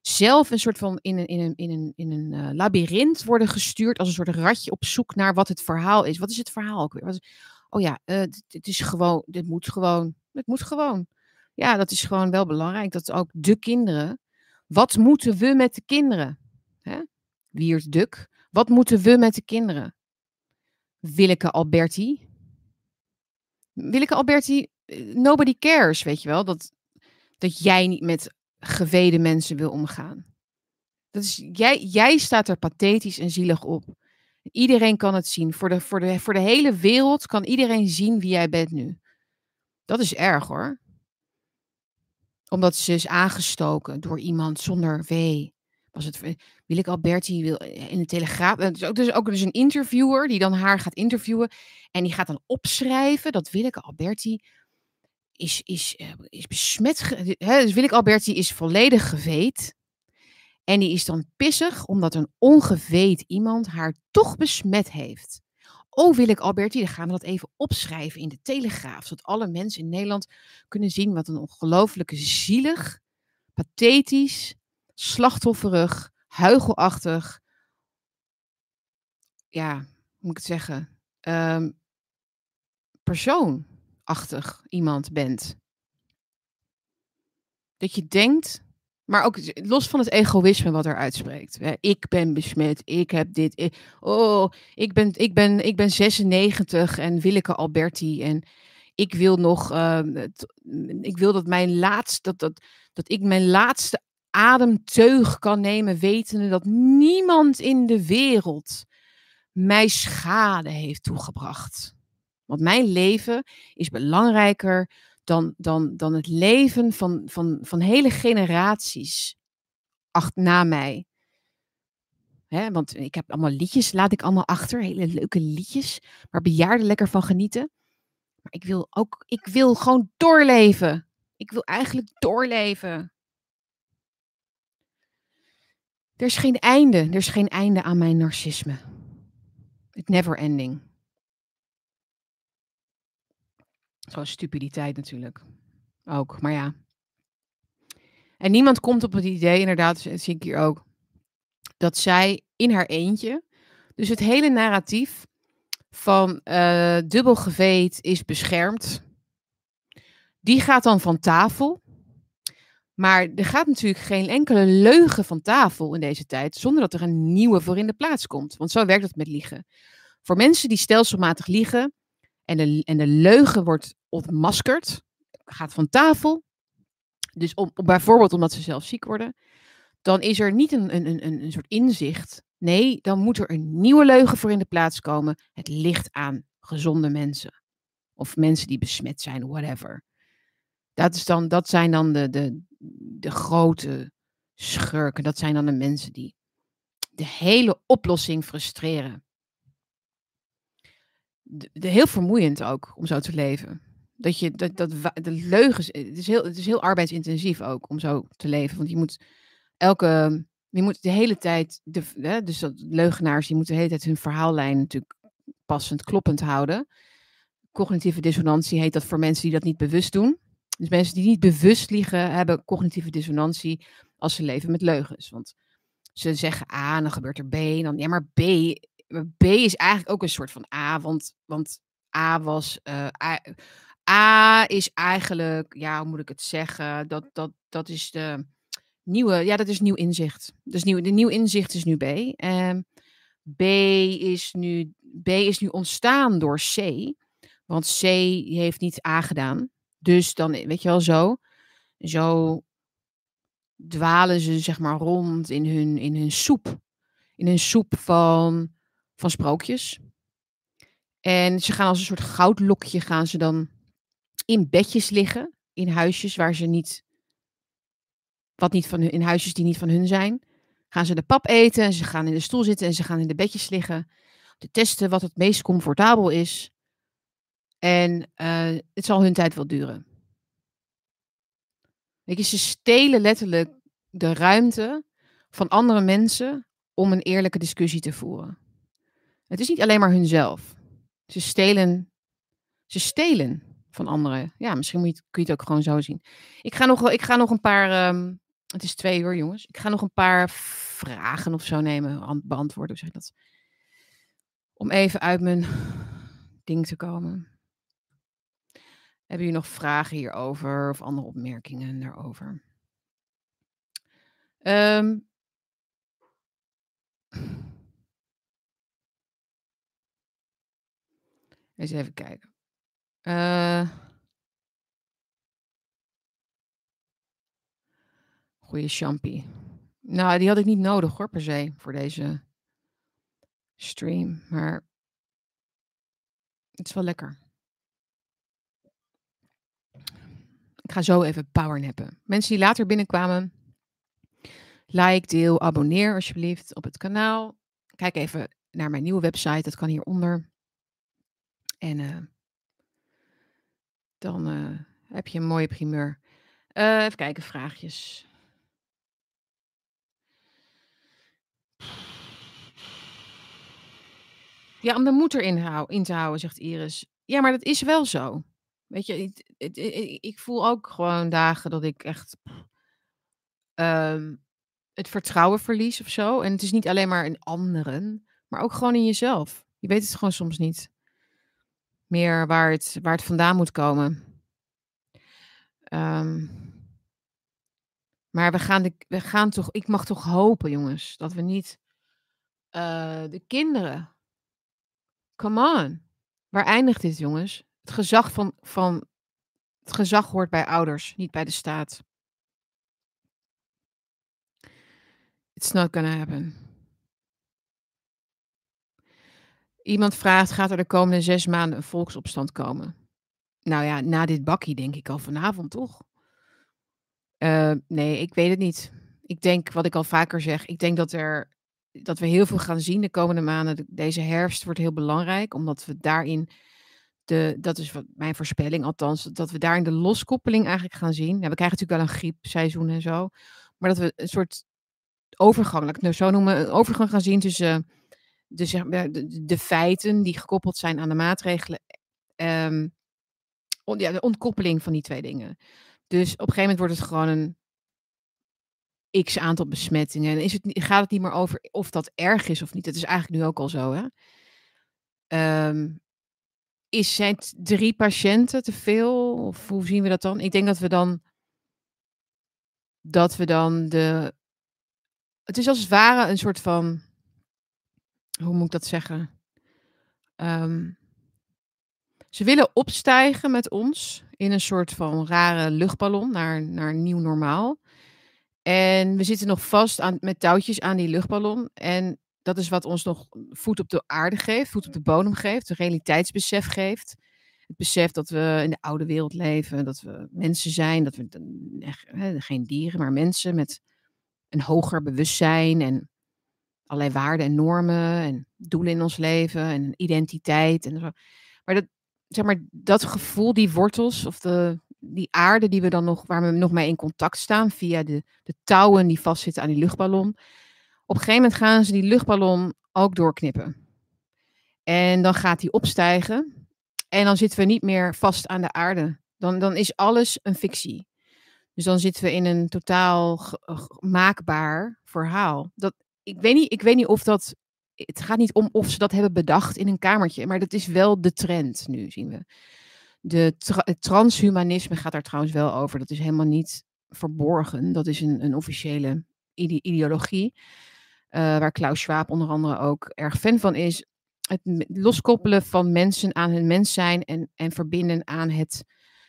zelf een soort van in een, in een, in een, in een uh, labyrint worden gestuurd als een soort ratje op zoek naar wat het verhaal is. Wat is het verhaal ook weer? oh ja, uh, het is gewoon, dit moet gewoon, het moet gewoon. Ja, dat is gewoon wel belangrijk, dat ook de kinderen, wat moeten we met de kinderen? Hè? Wiert Duk, wat moeten we met de kinderen? Willeke Alberti, Willeke Alberti, eh, nobody cares, weet je wel, dat, dat jij niet met geweden mensen wil omgaan. Dat is, jij, jij staat er pathetisch en zielig op. Iedereen kan het zien. Voor de, voor, de, voor de hele wereld kan iedereen zien wie jij bent nu. Dat is erg hoor. Omdat ze is aangestoken door iemand zonder W. Was het Willeke Alberti wil in de Telegraaf. Het is ook dus ook dus een interviewer die dan haar gaat interviewen. En die gaat dan opschrijven dat Willeke Alberti is, is, eh, besmet. Hè, dus Willeke Alberti is volledig geveed. En die is dan pissig omdat een ongeveed iemand haar toch besmet heeft. Oh, wil ik Alberti, dan gaan we dat even opschrijven in de Telegraaf. Zodat alle mensen in Nederland kunnen zien wat een ongelooflijke zielig, pathetisch, slachtofferig, huigelachtig. Ja, hoe moet ik het zeggen? Um, persoonachtig iemand bent. Dat je denkt maar ook los van het egoïsme wat er uitspreekt. Ik ben besmet, ik heb dit. oh, ik ben, ik, ben, ik ben 96 en Willeke Alberti. En ik wil nog, ehm, ik wil dat mijn laatste, dat, dat, dat ik mijn laatste ademteug kan nemen, wetende dat niemand in de wereld mij schade heeft toegebracht. Want mijn leven is belangrijker dan, dan, dan het leven van, van, van hele generaties acht, na mij. Want ik heb allemaal liedjes, laat ik allemaal achter, hele leuke liedjes, waar bejaarden lekker van genieten. Maar ik wil ook, ik wil gewoon doorleven. Ik wil eigenlijk doorleven. Er is geen einde, er is geen einde aan mijn narcisme. Het never ending. Gewoon stupiditeit natuurlijk. Ook, maar ja. En niemand komt op het idee, inderdaad, dat zie ik hier ook, dat zij in haar eentje, dus het hele narratief van uh, dubbel is beschermd, die gaat dan van tafel. Maar er gaat natuurlijk geen enkele leugen van tafel in deze tijd, zonder dat er een nieuwe voor in de plaats komt. Want zo werkt het met liegen. Voor mensen die stelselmatig liegen, en de, en de leugen wordt ontmaskerd, gaat van tafel. Dus om, bijvoorbeeld omdat ze zelf ziek worden, dan is er niet een, een, een, een soort inzicht. Nee, dan moet er een nieuwe leugen voor in de plaats komen. Het ligt aan gezonde mensen. Of mensen die besmet zijn, whatever. Dat, is dan, dat zijn dan de, de, de grote schurken. Dat zijn dan de mensen die de hele oplossing frustreren de, heel vermoeiend ook om zo te leven. Dat je dat, dat de leugens. Het is, heel, het is heel arbeidsintensief ook om zo te leven. Want je moet elke. Je moet de hele tijd. De, hè, dus dat leugenaars, die moeten de hele tijd hun verhaallijn natuurlijk passend kloppend houden. Cognitieve dissonantie heet dat voor mensen die dat niet bewust doen. Dus mensen die niet bewust liegen, hebben cognitieve dissonantie als ze leven met leugens. Want ze zeggen A, dan gebeurt er B. Dan, ja, maar B B is eigenlijk ook een soort van A, want, A was. Uh, A, is eigenlijk, ja, hoe moet ik het zeggen? Dat, dat, dat is de nieuwe, ja, dat is nieuw inzicht. Dus nieuw, de nieuw inzicht is nu B. Um, B, is nu, B is nu ontstaan door C, want C heeft niet A gedaan. Dus dan, weet je wel, zo. Zo dwalen ze, zeg maar, rond in hun, in hun soep. In hun soep van van sprookjes. En ze gaan als een soort goudlokje gaan ze dan in bedjes liggen. In huisjes waar ze niet, wat niet van hun, in huisjes die niet van hun zijn. Gaan ze de pap eten en ze gaan in de stoel zitten en ze gaan in de bedjes liggen. Te testen wat het meest comfortabel is. En uh, het zal hun tijd wel duren. Weet je, ze stelen letterlijk de ruimte van andere mensen om een eerlijke discussie te voeren. Het is niet alleen maar hunzelf. Ze stelen, ze stelen van anderen. Ja, misschien moet je, kun je het ook gewoon zo zien. Ik ga nog, ik ga nog een paar. Um, het is twee uur, jongens. Ik ga nog een paar vragen of zo nemen, beantwoorden. Zeg dat. Om even uit mijn ding te komen. Hebben jullie nog vragen hierover of andere opmerkingen daarover? Um, Eens even kijken. Uh Goeie champie. Nou, die had ik niet nodig hoor, per se, voor deze stream, maar het is wel lekker. Ik ga zo even powernappen. Mensen die later binnenkwamen, like, deel, abonneer alsjeblieft op het kanaal. Kijk even naar mijn nieuwe website, dat kan hieronder. En uh, dan uh, heb je een mooie primeur. Uh, even kijken, vraagjes. Ja, om de moed erin in te houden, zegt Iris. Ja, maar dat is wel zo. Weet je, ik, ik, voel ook gewoon dagen dat ik echt um, het vertrouwen verlies of zo. En het is niet alleen maar in anderen, maar ook gewoon in jezelf. Je weet het gewoon soms niet meer waar het, waar het vandaan moet komen. Um, maar we gaan, de, we gaan toch, ik mag toch hopen, jongens, dat we niet uh, de kinderen Come on. Waar eindigt dit, jongens? Het gezag van, van het gezag hoort bij ouders, niet bij de staat. It's not gonna happen. Iemand vraagt, gaat er de komende zes maanden een volksopstand komen? Nou ja, na dit bakkie denk ik al vanavond, toch? Uh, nee, ik weet het niet. Ik denk, wat ik al vaker zeg, ik denk dat er dat we heel veel gaan zien de komende maanden. Deze herfst wordt heel belangrijk, omdat we daarin de, dat is wat mijn voorspelling althans, dat we daarin de loskoppeling eigenlijk gaan zien. We krijgen natuurlijk wel een griepseizoen en zo, maar dat we een soort overgang, laat ik het nou zo noemen, een overgang gaan zien tussen de, de, de feiten die gekoppeld zijn aan de maatregelen, on, ja, de ontkoppeling van die twee dingen. Dus op een gegeven moment wordt het gewoon een x aantal besmettingen. En is het, gaat het niet meer over of dat erg is of niet. Dat is eigenlijk nu ook al zo. Hè? Um, is, zijn drie patiënten te veel? Of hoe zien we dat dan? Ik denk dat we dan. Dat we dan de. Het is als het ware een soort van. Hoe moet ik dat zeggen? Um, ze willen opstijgen met ons in een soort van rare luchtballon naar, naar nieuw normaal. En we zitten nog vast aan, met touwtjes aan die luchtballon. En dat is wat ons nog voet op de aarde geeft, voet op de bodem geeft, een realiteitsbesef geeft. Het besef dat we in de oude wereld leven, dat we mensen zijn, dat we geen dieren, maar mensen met een hoger bewustzijn en allerlei waarden en normen en doelen in ons leven en identiteit. En zo. Maar dat, zeg maar dat gevoel, die wortels of de, die aarde die we dan nog, waar we nog mee in contact staan via de, de touwen die vastzitten aan die luchtballon. Op een gegeven moment gaan ze die luchtballon ook doorknippen. En dan gaat die opstijgen. En dan zitten we niet meer vast aan de aarde. Dan, dan is alles een fictie. Dus dan zitten we in een totaal maakbaar verhaal. Dat, ik, weet niet, ik weet niet of dat. Het gaat niet om of ze dat hebben bedacht in een kamertje. Maar dat is wel de trend nu, zien we. De het transhumanisme gaat daar trouwens wel over. Dat is helemaal niet verborgen. Dat is een, een officiële ideologie. Uh, waar Klaus Schwab onder andere ook erg fan van is. Het loskoppelen van mensen aan hun mens zijn en, en verbinden aan het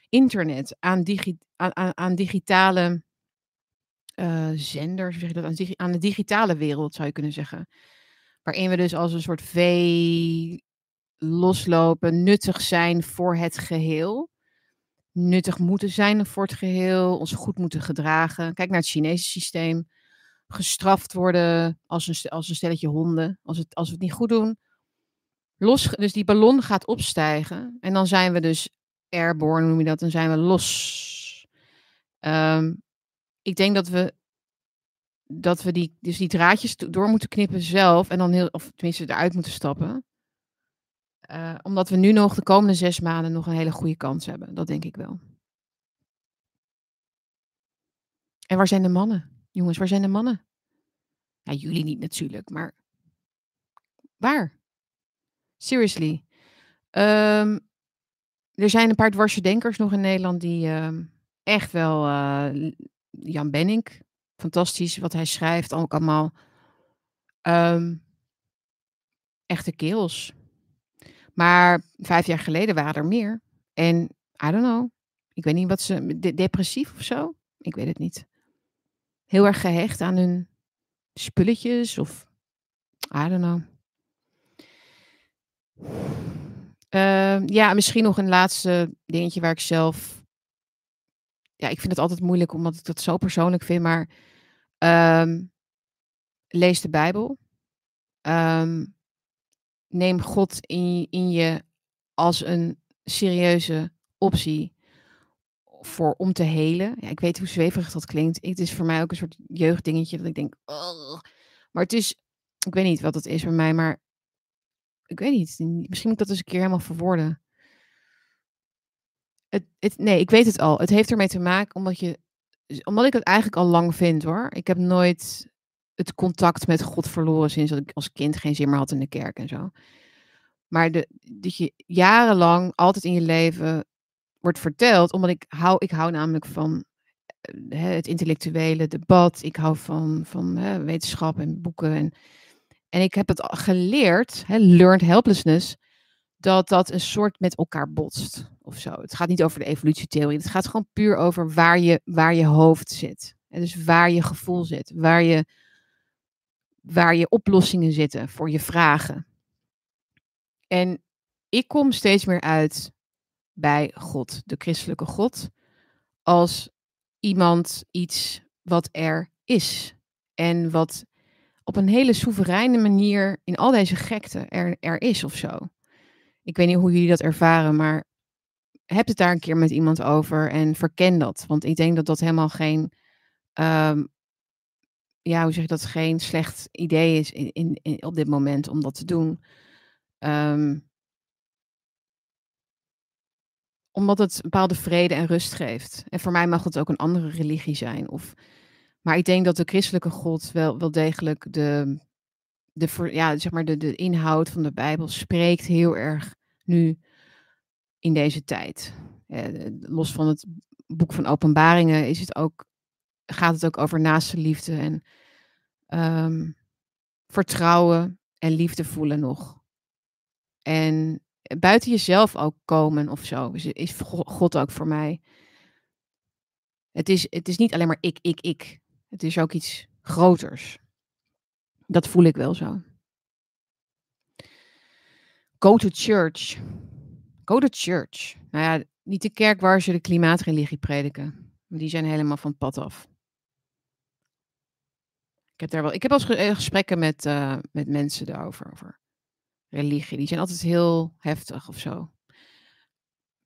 internet, aan, digi aan, aan digitale uh, zenders, zeg je dat, aan, aan de digitale wereld zou je kunnen zeggen. Waarin we dus als een soort vee loslopen, nuttig zijn voor het geheel. Nuttig moeten zijn voor het geheel, ons goed moeten gedragen. Kijk naar het Chinese systeem. Gestraft worden als een, als een stelletje honden, als, het, als we het niet goed doen. Los, dus die ballon gaat opstijgen en dan zijn we dus airborne, noem je dat, dan zijn we los. Um, ik denk dat we, dat we die, dus die draadjes door moeten knippen zelf en dan heel, of tenminste eruit moeten stappen. Uh, omdat we nu nog de komende zes maanden nog een hele goede kans hebben. Dat denk ik wel. En waar zijn de mannen? Jongens, waar zijn de mannen? Ja, jullie niet natuurlijk, maar waar? Seriously. Um, er zijn een paar dwarse denkers nog in Nederland die um, echt wel. Uh, Jan Benning, fantastisch wat hij schrijft, ook allemaal. Um, echte kerels. Maar vijf jaar geleden waren er meer. En I don't know. Ik weet niet wat ze. de- depressief of zo? Ik weet het niet. Heel erg gehecht aan hun spulletjes of. I don't know. Ehm, ja, misschien nog een laatste dingetje waar ik zelf. Ja, ik vind het altijd moeilijk omdat ik dat zo persoonlijk vind, maar. ehm, lees de Bijbel. Ehm, neem God in, in je als een serieuze optie voor om te helen. Ja, ik weet hoe zweverig dat klinkt. Het is voor mij ook een soort jeugddingetje dat ik denk, maar het is, ik weet niet wat het is bij mij, maar ik weet niet. Misschien moet ik dat eens een keer helemaal verwoorden. Het, het, nee, ik weet het al. Het heeft ermee te maken omdat je, omdat ik het eigenlijk al lang vind hoor. Ik heb nooit het contact met God verloren sinds dat ik als kind geen zin meer had in de kerk en zo. Maar de, dat je jarenlang altijd in je leven wordt verteld, omdat ik hou, ik hou namelijk van eh, hè, het intellectuele debat. Ik hou van, van hè, wetenschap en boeken. En, en ik heb het geleerd, hè, learned helplessness, dat dat een soort met elkaar botst of zo. Het gaat niet over de evolutietheorie. Het gaat gewoon puur over waar je, waar je hoofd zit. En dus waar je gevoel zit, waar je, waar je oplossingen zitten voor je vragen. En ik kom steeds meer uit bij God, de christelijke God, als iemand, iets wat er is. En wat op een hele soevereine manier in al deze gekte er, er is of zo. Ik weet niet hoe jullie dat ervaren, maar heb het daar een keer met iemand over en verken dat. Want ik denk dat dat helemaal geen, ehm, ja, hoe zeg je dat, geen slecht idee is in, in, in- op dit moment om dat te doen. Ehm, omdat het bepaalde vrede en rust geeft. En voor mij mag het ook een andere religie zijn. Of, maar ik denk dat de christelijke God wel, wel degelijk de, de, ja, zeg maar de, de inhoud van de Bijbel spreekt heel erg nu in deze tijd. Eh, los van het boek van Openbaringen is het ook, gaat het ook over naaste liefde en ehm, vertrouwen en liefde voelen nog. En buiten jezelf ook komen of zo, is, is Go- God ook voor mij. Het is, het is niet alleen maar ik, ik, ik. Het is ook iets groters. Dat voel ik wel zo. Go to church. Go to church. Nou ja, niet de kerk waar ze de klimaatreligie prediken. Die zijn helemaal van pad af. Ik heb, daar wel, ik heb ge- eh, gesprekken met, eh, met mensen daarover. Over religie. Die zijn altijd heel heftig of zo.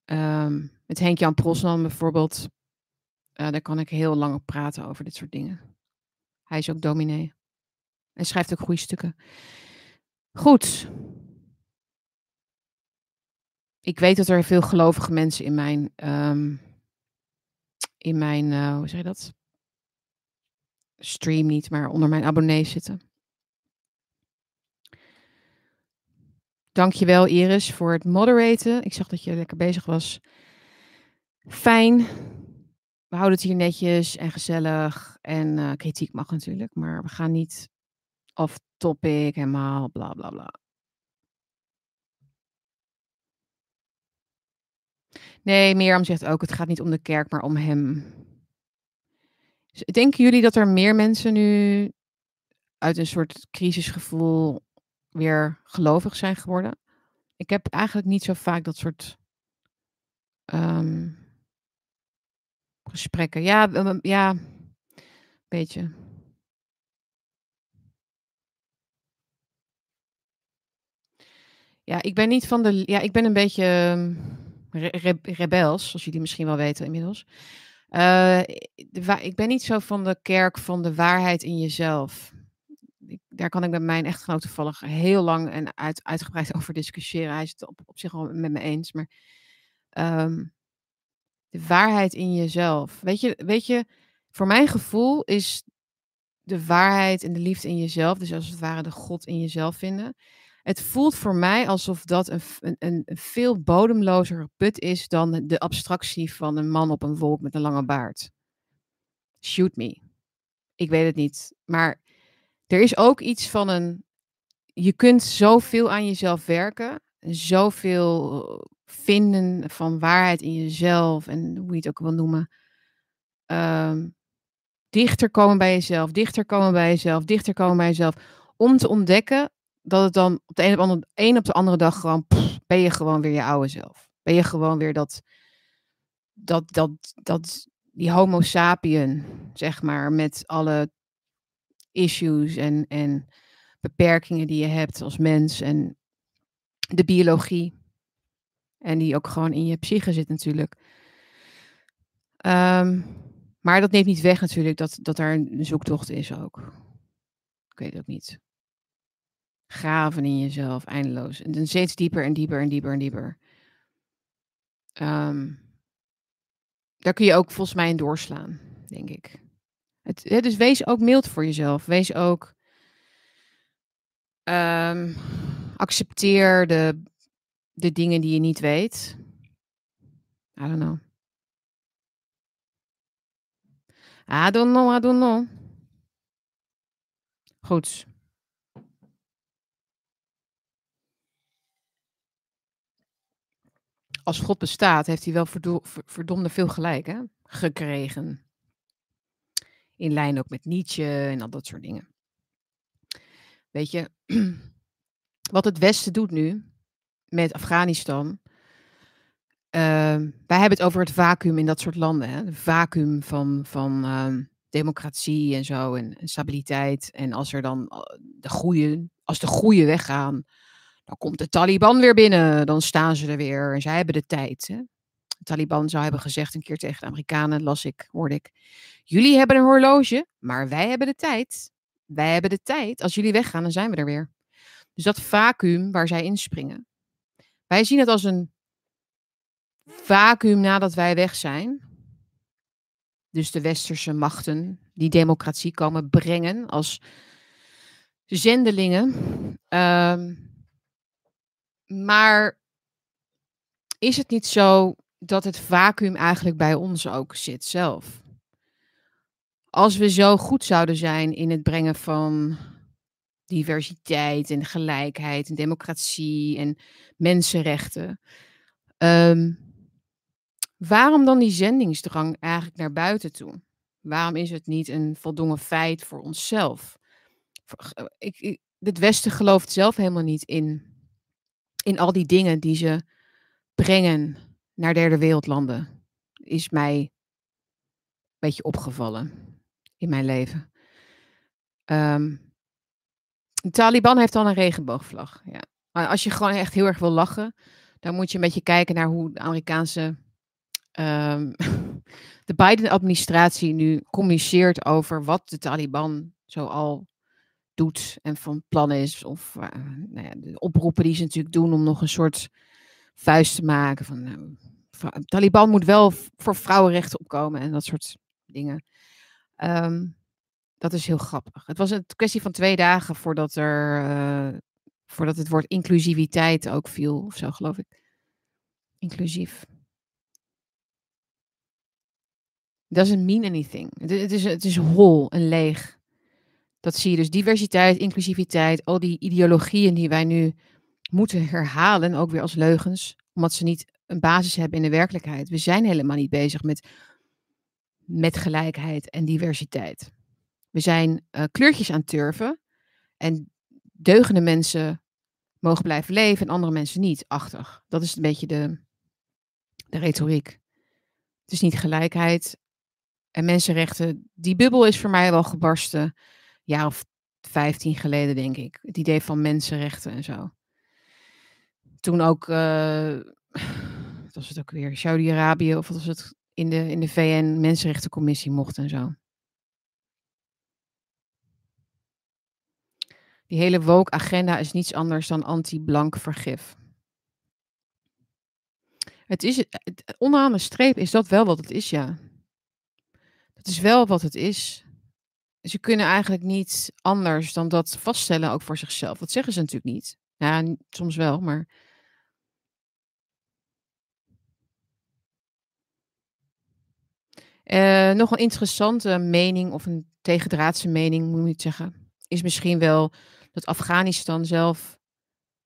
Ehm, met Henk-Jan Prosnan bijvoorbeeld. eh, daar kan ik heel lang op praten over dit soort dingen. Hij is ook dominee. En schrijft ook goede stukken. Goed. Ik weet dat er veel gelovige mensen in mijn, ehm, in mijn, eh, hoe zeg je dat? Stream niet, maar onder mijn abonnees zitten. Dankjewel Iris voor het moderaten. Ik zag dat je lekker bezig was. Fijn. We houden het hier netjes en gezellig. En eh, kritiek mag natuurlijk, maar we gaan niet off topic helemaal bla bla bla. Nee, Mirjam zegt ook, het gaat niet om de kerk, maar om hem. Denken jullie dat er meer mensen nu uit een soort crisisgevoel weer gelovig zijn geworden? Ik heb eigenlijk niet zo vaak dat soort ehm, gesprekken. Ja, ja, beetje. Ja, ik ben niet van de. Ja, ik ben een beetje ehm, re- re- rebels, zoals jullie misschien wel weten inmiddels. Eh, ik ben niet zo van de kerk van de waarheid in jezelf. Daar kan ik met mijn echtgenoot toevallig heel lang en uit, uitgebreid over discussiëren. Hij is het op, op zich wel met me eens. Maar ehm, de waarheid in jezelf. Weet je, weet je, voor mijn gevoel is de waarheid en de liefde in jezelf, dus als het ware de God in jezelf vinden. Het voelt voor mij alsof dat een, een, een, veel bodemlozer put is dan de abstractie van een man op een wolk met een lange baard. Shoot me. Ik weet het niet. Maar er is ook iets van een. Je kunt zoveel aan jezelf werken. en Zoveel vinden van waarheid in jezelf en hoe je het ook wil noemen. Ehm, dichter komen bij jezelf, dichter komen bij jezelf, dichter komen bij jezelf. Om te ontdekken dat het dan op de een, op andere, een op de andere dag gewoon, ben je gewoon weer je oude zelf. Ben je gewoon weer dat, dat, dat, dat, die homo sapien, zeg maar, met alle issues en, en beperkingen die je hebt als mens en de biologie. En die ook gewoon in je psyche zit natuurlijk. Um, maar dat neemt niet weg natuurlijk dat, dat er een zoektocht is ook. Ik weet het ook niet. Graven in jezelf, eindeloos. En steeds dieper en dieper en dieper en dieper. Um, daar kun je ook volgens mij in doorslaan, denk ik. Het, dus wees ook mild voor jezelf. Wees ook. Um, accepteer de, de dingen die je niet weet. I don't know. I don't know, I don't know. Goed. Als God bestaat, heeft hij wel verdomde veel gelijk hè? gekregen. In lijn ook met Nietzsche en al dat soort dingen. Weet je, wat het Westen doet nu met Afghanistan, Ehm, wij hebben het over het vacuüm in dat soort landen. Hè? Het vacuüm van, van ehm, democratie en zo en, stabiliteit. En als er dan eh, de goede, als de goede weggaan, dan komt de Taliban weer binnen. Dan staan ze er weer en zij hebben de tijd. Hè? De Taliban zou hebben gezegd een keer tegen de Amerikanen, las ik, hoorde ik. Jullie hebben een horloge, maar wij hebben de tijd. Wij hebben de tijd. Als jullie weggaan, dan zijn we er weer. Dus dat vacuüm waar zij inspringen. Wij zien het als een vacuüm nadat wij weg zijn. Dus de westerse machten die democratie komen brengen als zendelingen. Ehm, maar is het niet zo dat het vacuüm eigenlijk bij ons ook zit zelf? Als we zo goed zouden zijn in het brengen van diversiteit en gelijkheid en democratie en mensenrechten. Um, Waarom dan die zendingsdrang eigenlijk naar buiten toe? Waarom is het niet een voldongen feit voor onszelf? Eh, ik, ik, het Westen gelooft zelf helemaal niet in, in al die dingen die ze brengen naar derde wereldlanden. Is mij een beetje opgevallen in mijn leven. Um, de Taliban heeft dan een regenboogvlag. Ja. Als je gewoon echt heel erg wil lachen, dan moet je een beetje kijken naar hoe de Amerikaanse um, de Biden-administratie nu communiceert over wat de Taliban zoal doet en van plan is. Of uh, nou ja, de oproepen die ze natuurlijk doen om nog een soort vuist te maken. Van, uh, Taliban moet wel voor vrouwenrechten opkomen en dat soort dingen. Um, dat is heel grappig. Het was een kwestie van twee dagen voordat er. Uh, voordat het woord inclusiviteit ook viel, of zo geloof ik. Inclusief. Doesn't mean anything. Het, is, het is hol en leeg. Dat zie je dus. Diversiteit, inclusiviteit, al die ideologieën die wij nu moeten herhalen, ook weer als leugens, omdat ze niet een basis hebben in de werkelijkheid. We zijn helemaal niet bezig met, met gelijkheid en diversiteit. We zijn uh, kleurtjes aan turven en deugende mensen mogen blijven leven en andere mensen niet, achtig. Dat is een beetje de, de retoriek. Het is niet gelijkheid en mensenrechten, die bubbel is voor mij wel gebarsten. Jaar of vijftien geleden, denk ik. Het idee van mensenrechten en zo. Toen ook, wat was het ook weer, Saudi-Arabië of was het, in de, in de VN Mensenrechtencommissie mocht en zo. Die hele woke-agenda is niets anders dan anti-blank vergif. Het is, het, onderaan de streep is dat wel wat het is, ja. Het is wel wat het is. Ze kunnen eigenlijk niet anders dan dat vaststellen, ook voor zichzelf. Dat zeggen ze natuurlijk niet. Ja, soms wel, maar. Uh, nog een interessante mening, of een tegendraadse mening, moet je het zeggen, is misschien wel dat Afghanistan zelf,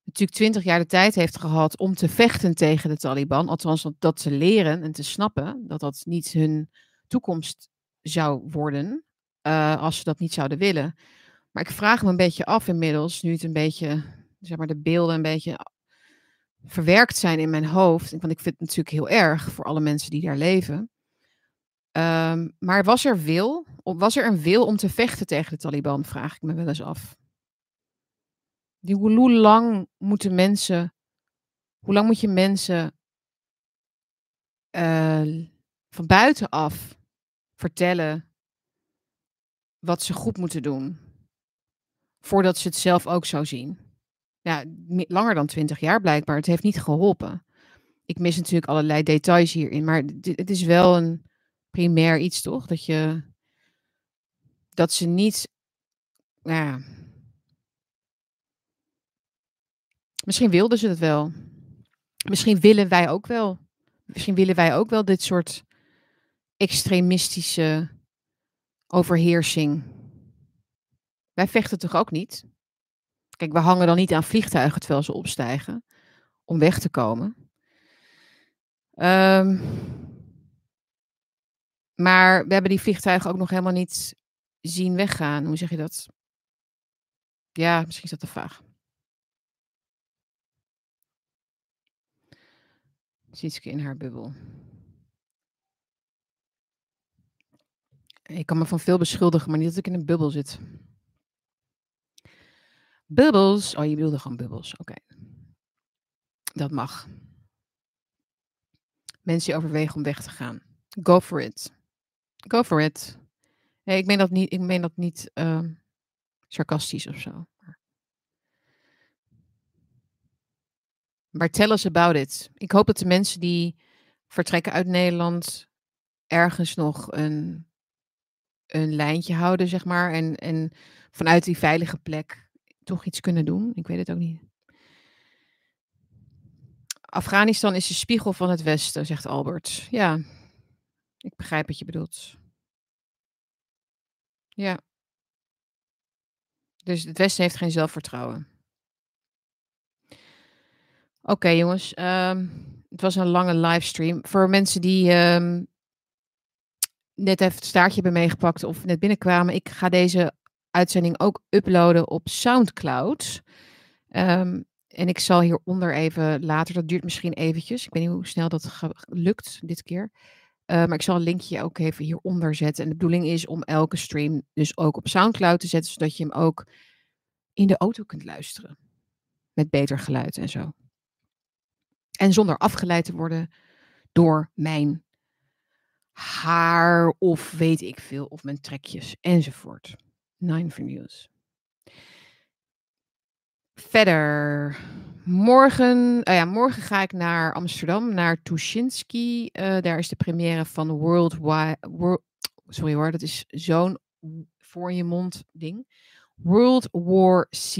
natuurlijk twintig jaar de tijd heeft gehad om te vechten tegen de Taliban. Althans, dat te leren en te snappen dat dat niet hun toekomst zou worden uh, als ze dat niet zouden willen. Maar ik vraag me een beetje af inmiddels, nu het een beetje, zeg maar, de beelden een beetje verwerkt zijn in mijn hoofd. Want ik vind het natuurlijk heel erg voor alle mensen die daar leven. Um, maar was er wil? Was er een wil om te vechten tegen de Taliban? Vraag ik me wel eens af. Hoe lang moeten mensen, hoe lang moet je mensen uh, van buitenaf vertellen wat ze goed moeten doen, voordat ze het zelf ook zo zien? Ja, langer dan twintig jaar blijkbaar. Het heeft niet geholpen. Ik mis natuurlijk allerlei details hierin, maar het is wel een primair iets, toch? Dat je dat ze niet, nou ja, Misschien wilden ze het wel. Misschien willen wij ook wel. Misschien willen wij ook wel dit soort extremistische overheersing. Wij vechten toch ook niet? Kijk, we hangen dan niet aan vliegtuigen terwijl ze opstijgen om weg te komen. Um, maar we hebben die vliegtuigen ook nog helemaal niet zien weggaan. Hoe zeg je dat? Ja, misschien is dat te vaag. Sietske in haar bubbel. Ik kan me van veel beschuldigen, maar niet dat ik in een bubbel zit. Bubbels. Oh, je wilde gewoon bubbels. Oké. Dat mag. Mensen die overwegen om weg te gaan. Go for it. Go for it. Ik meen dat niet, ik meen dat niet uh, sarcastisch of zo. Maar tell us about it. Ik hoop dat de mensen die vertrekken uit Nederland ergens nog een, een lijntje houden, zeg maar. En, en vanuit die veilige plek toch iets kunnen doen. Ik weet het ook niet. Afghanistan is de spiegel van het Westen, zegt Albert. Ja, ik begrijp wat je bedoelt. Ja. Dus het Westen heeft geen zelfvertrouwen. Oké, jongens. Um, het was een lange livestream. Voor mensen die um, net even het staartje hebben meegepakt of net binnenkwamen, ik ga deze uitzending ook uploaden op SoundCloud. Um, en ik zal hieronder even later, dat duurt misschien eventjes. Ik weet niet hoe snel dat lukt dit keer. Uh, maar ik zal een linkje ook even hieronder zetten. En de bedoeling is om elke stream dus ook op SoundCloud te zetten, zodat je hem ook in de auto kunt luisteren. Met beter geluid en zo. En zonder afgeleid te worden door mijn haar of weet ik veel, of mijn trekjes enzovoort. Nine for News. Verder, morgen, uh ja, morgen ga ik naar Amsterdam, naar Tuschinski. Uh, daar is de première van World World, sorry hoor, dat is zo'n voor je mond ding. World War C.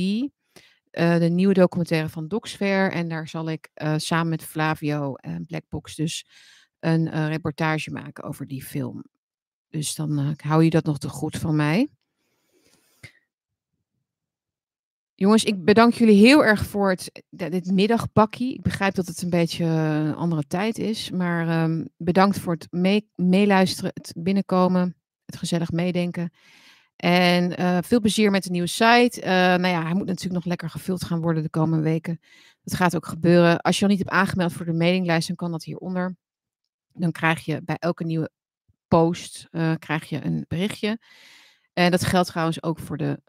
Eh, de nieuwe documentaire van Docsfair. En daar zal ik samen met Flavio en Blackbox dus een uh, reportage maken over die film. Dus dan hou je dat nog te goed van mij. Jongens, ik bedank jullie heel erg voor het, dit middagpakkie. Ik begrijp dat het een beetje een andere tijd is. Maar um, bedankt voor het meeluisteren, het binnenkomen, het gezellig meedenken. En veel plezier met de nieuwe site. Nou ja, hij moet natuurlijk nog lekker gevuld gaan worden de komende weken. Dat gaat ook gebeuren. Als je al niet hebt aangemeld voor de mailinglijst, dan kan dat hieronder. Dan krijg je bij elke nieuwe post uh, krijg je een berichtje. En dat geldt trouwens ook voor de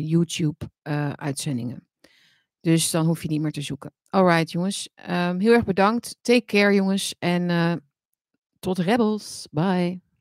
YouTube-uitzendingen. dus dan hoef je niet meer te zoeken. Alright, jongens. Um, heel erg bedankt. Take care, jongens. En tot Rebels. Bye.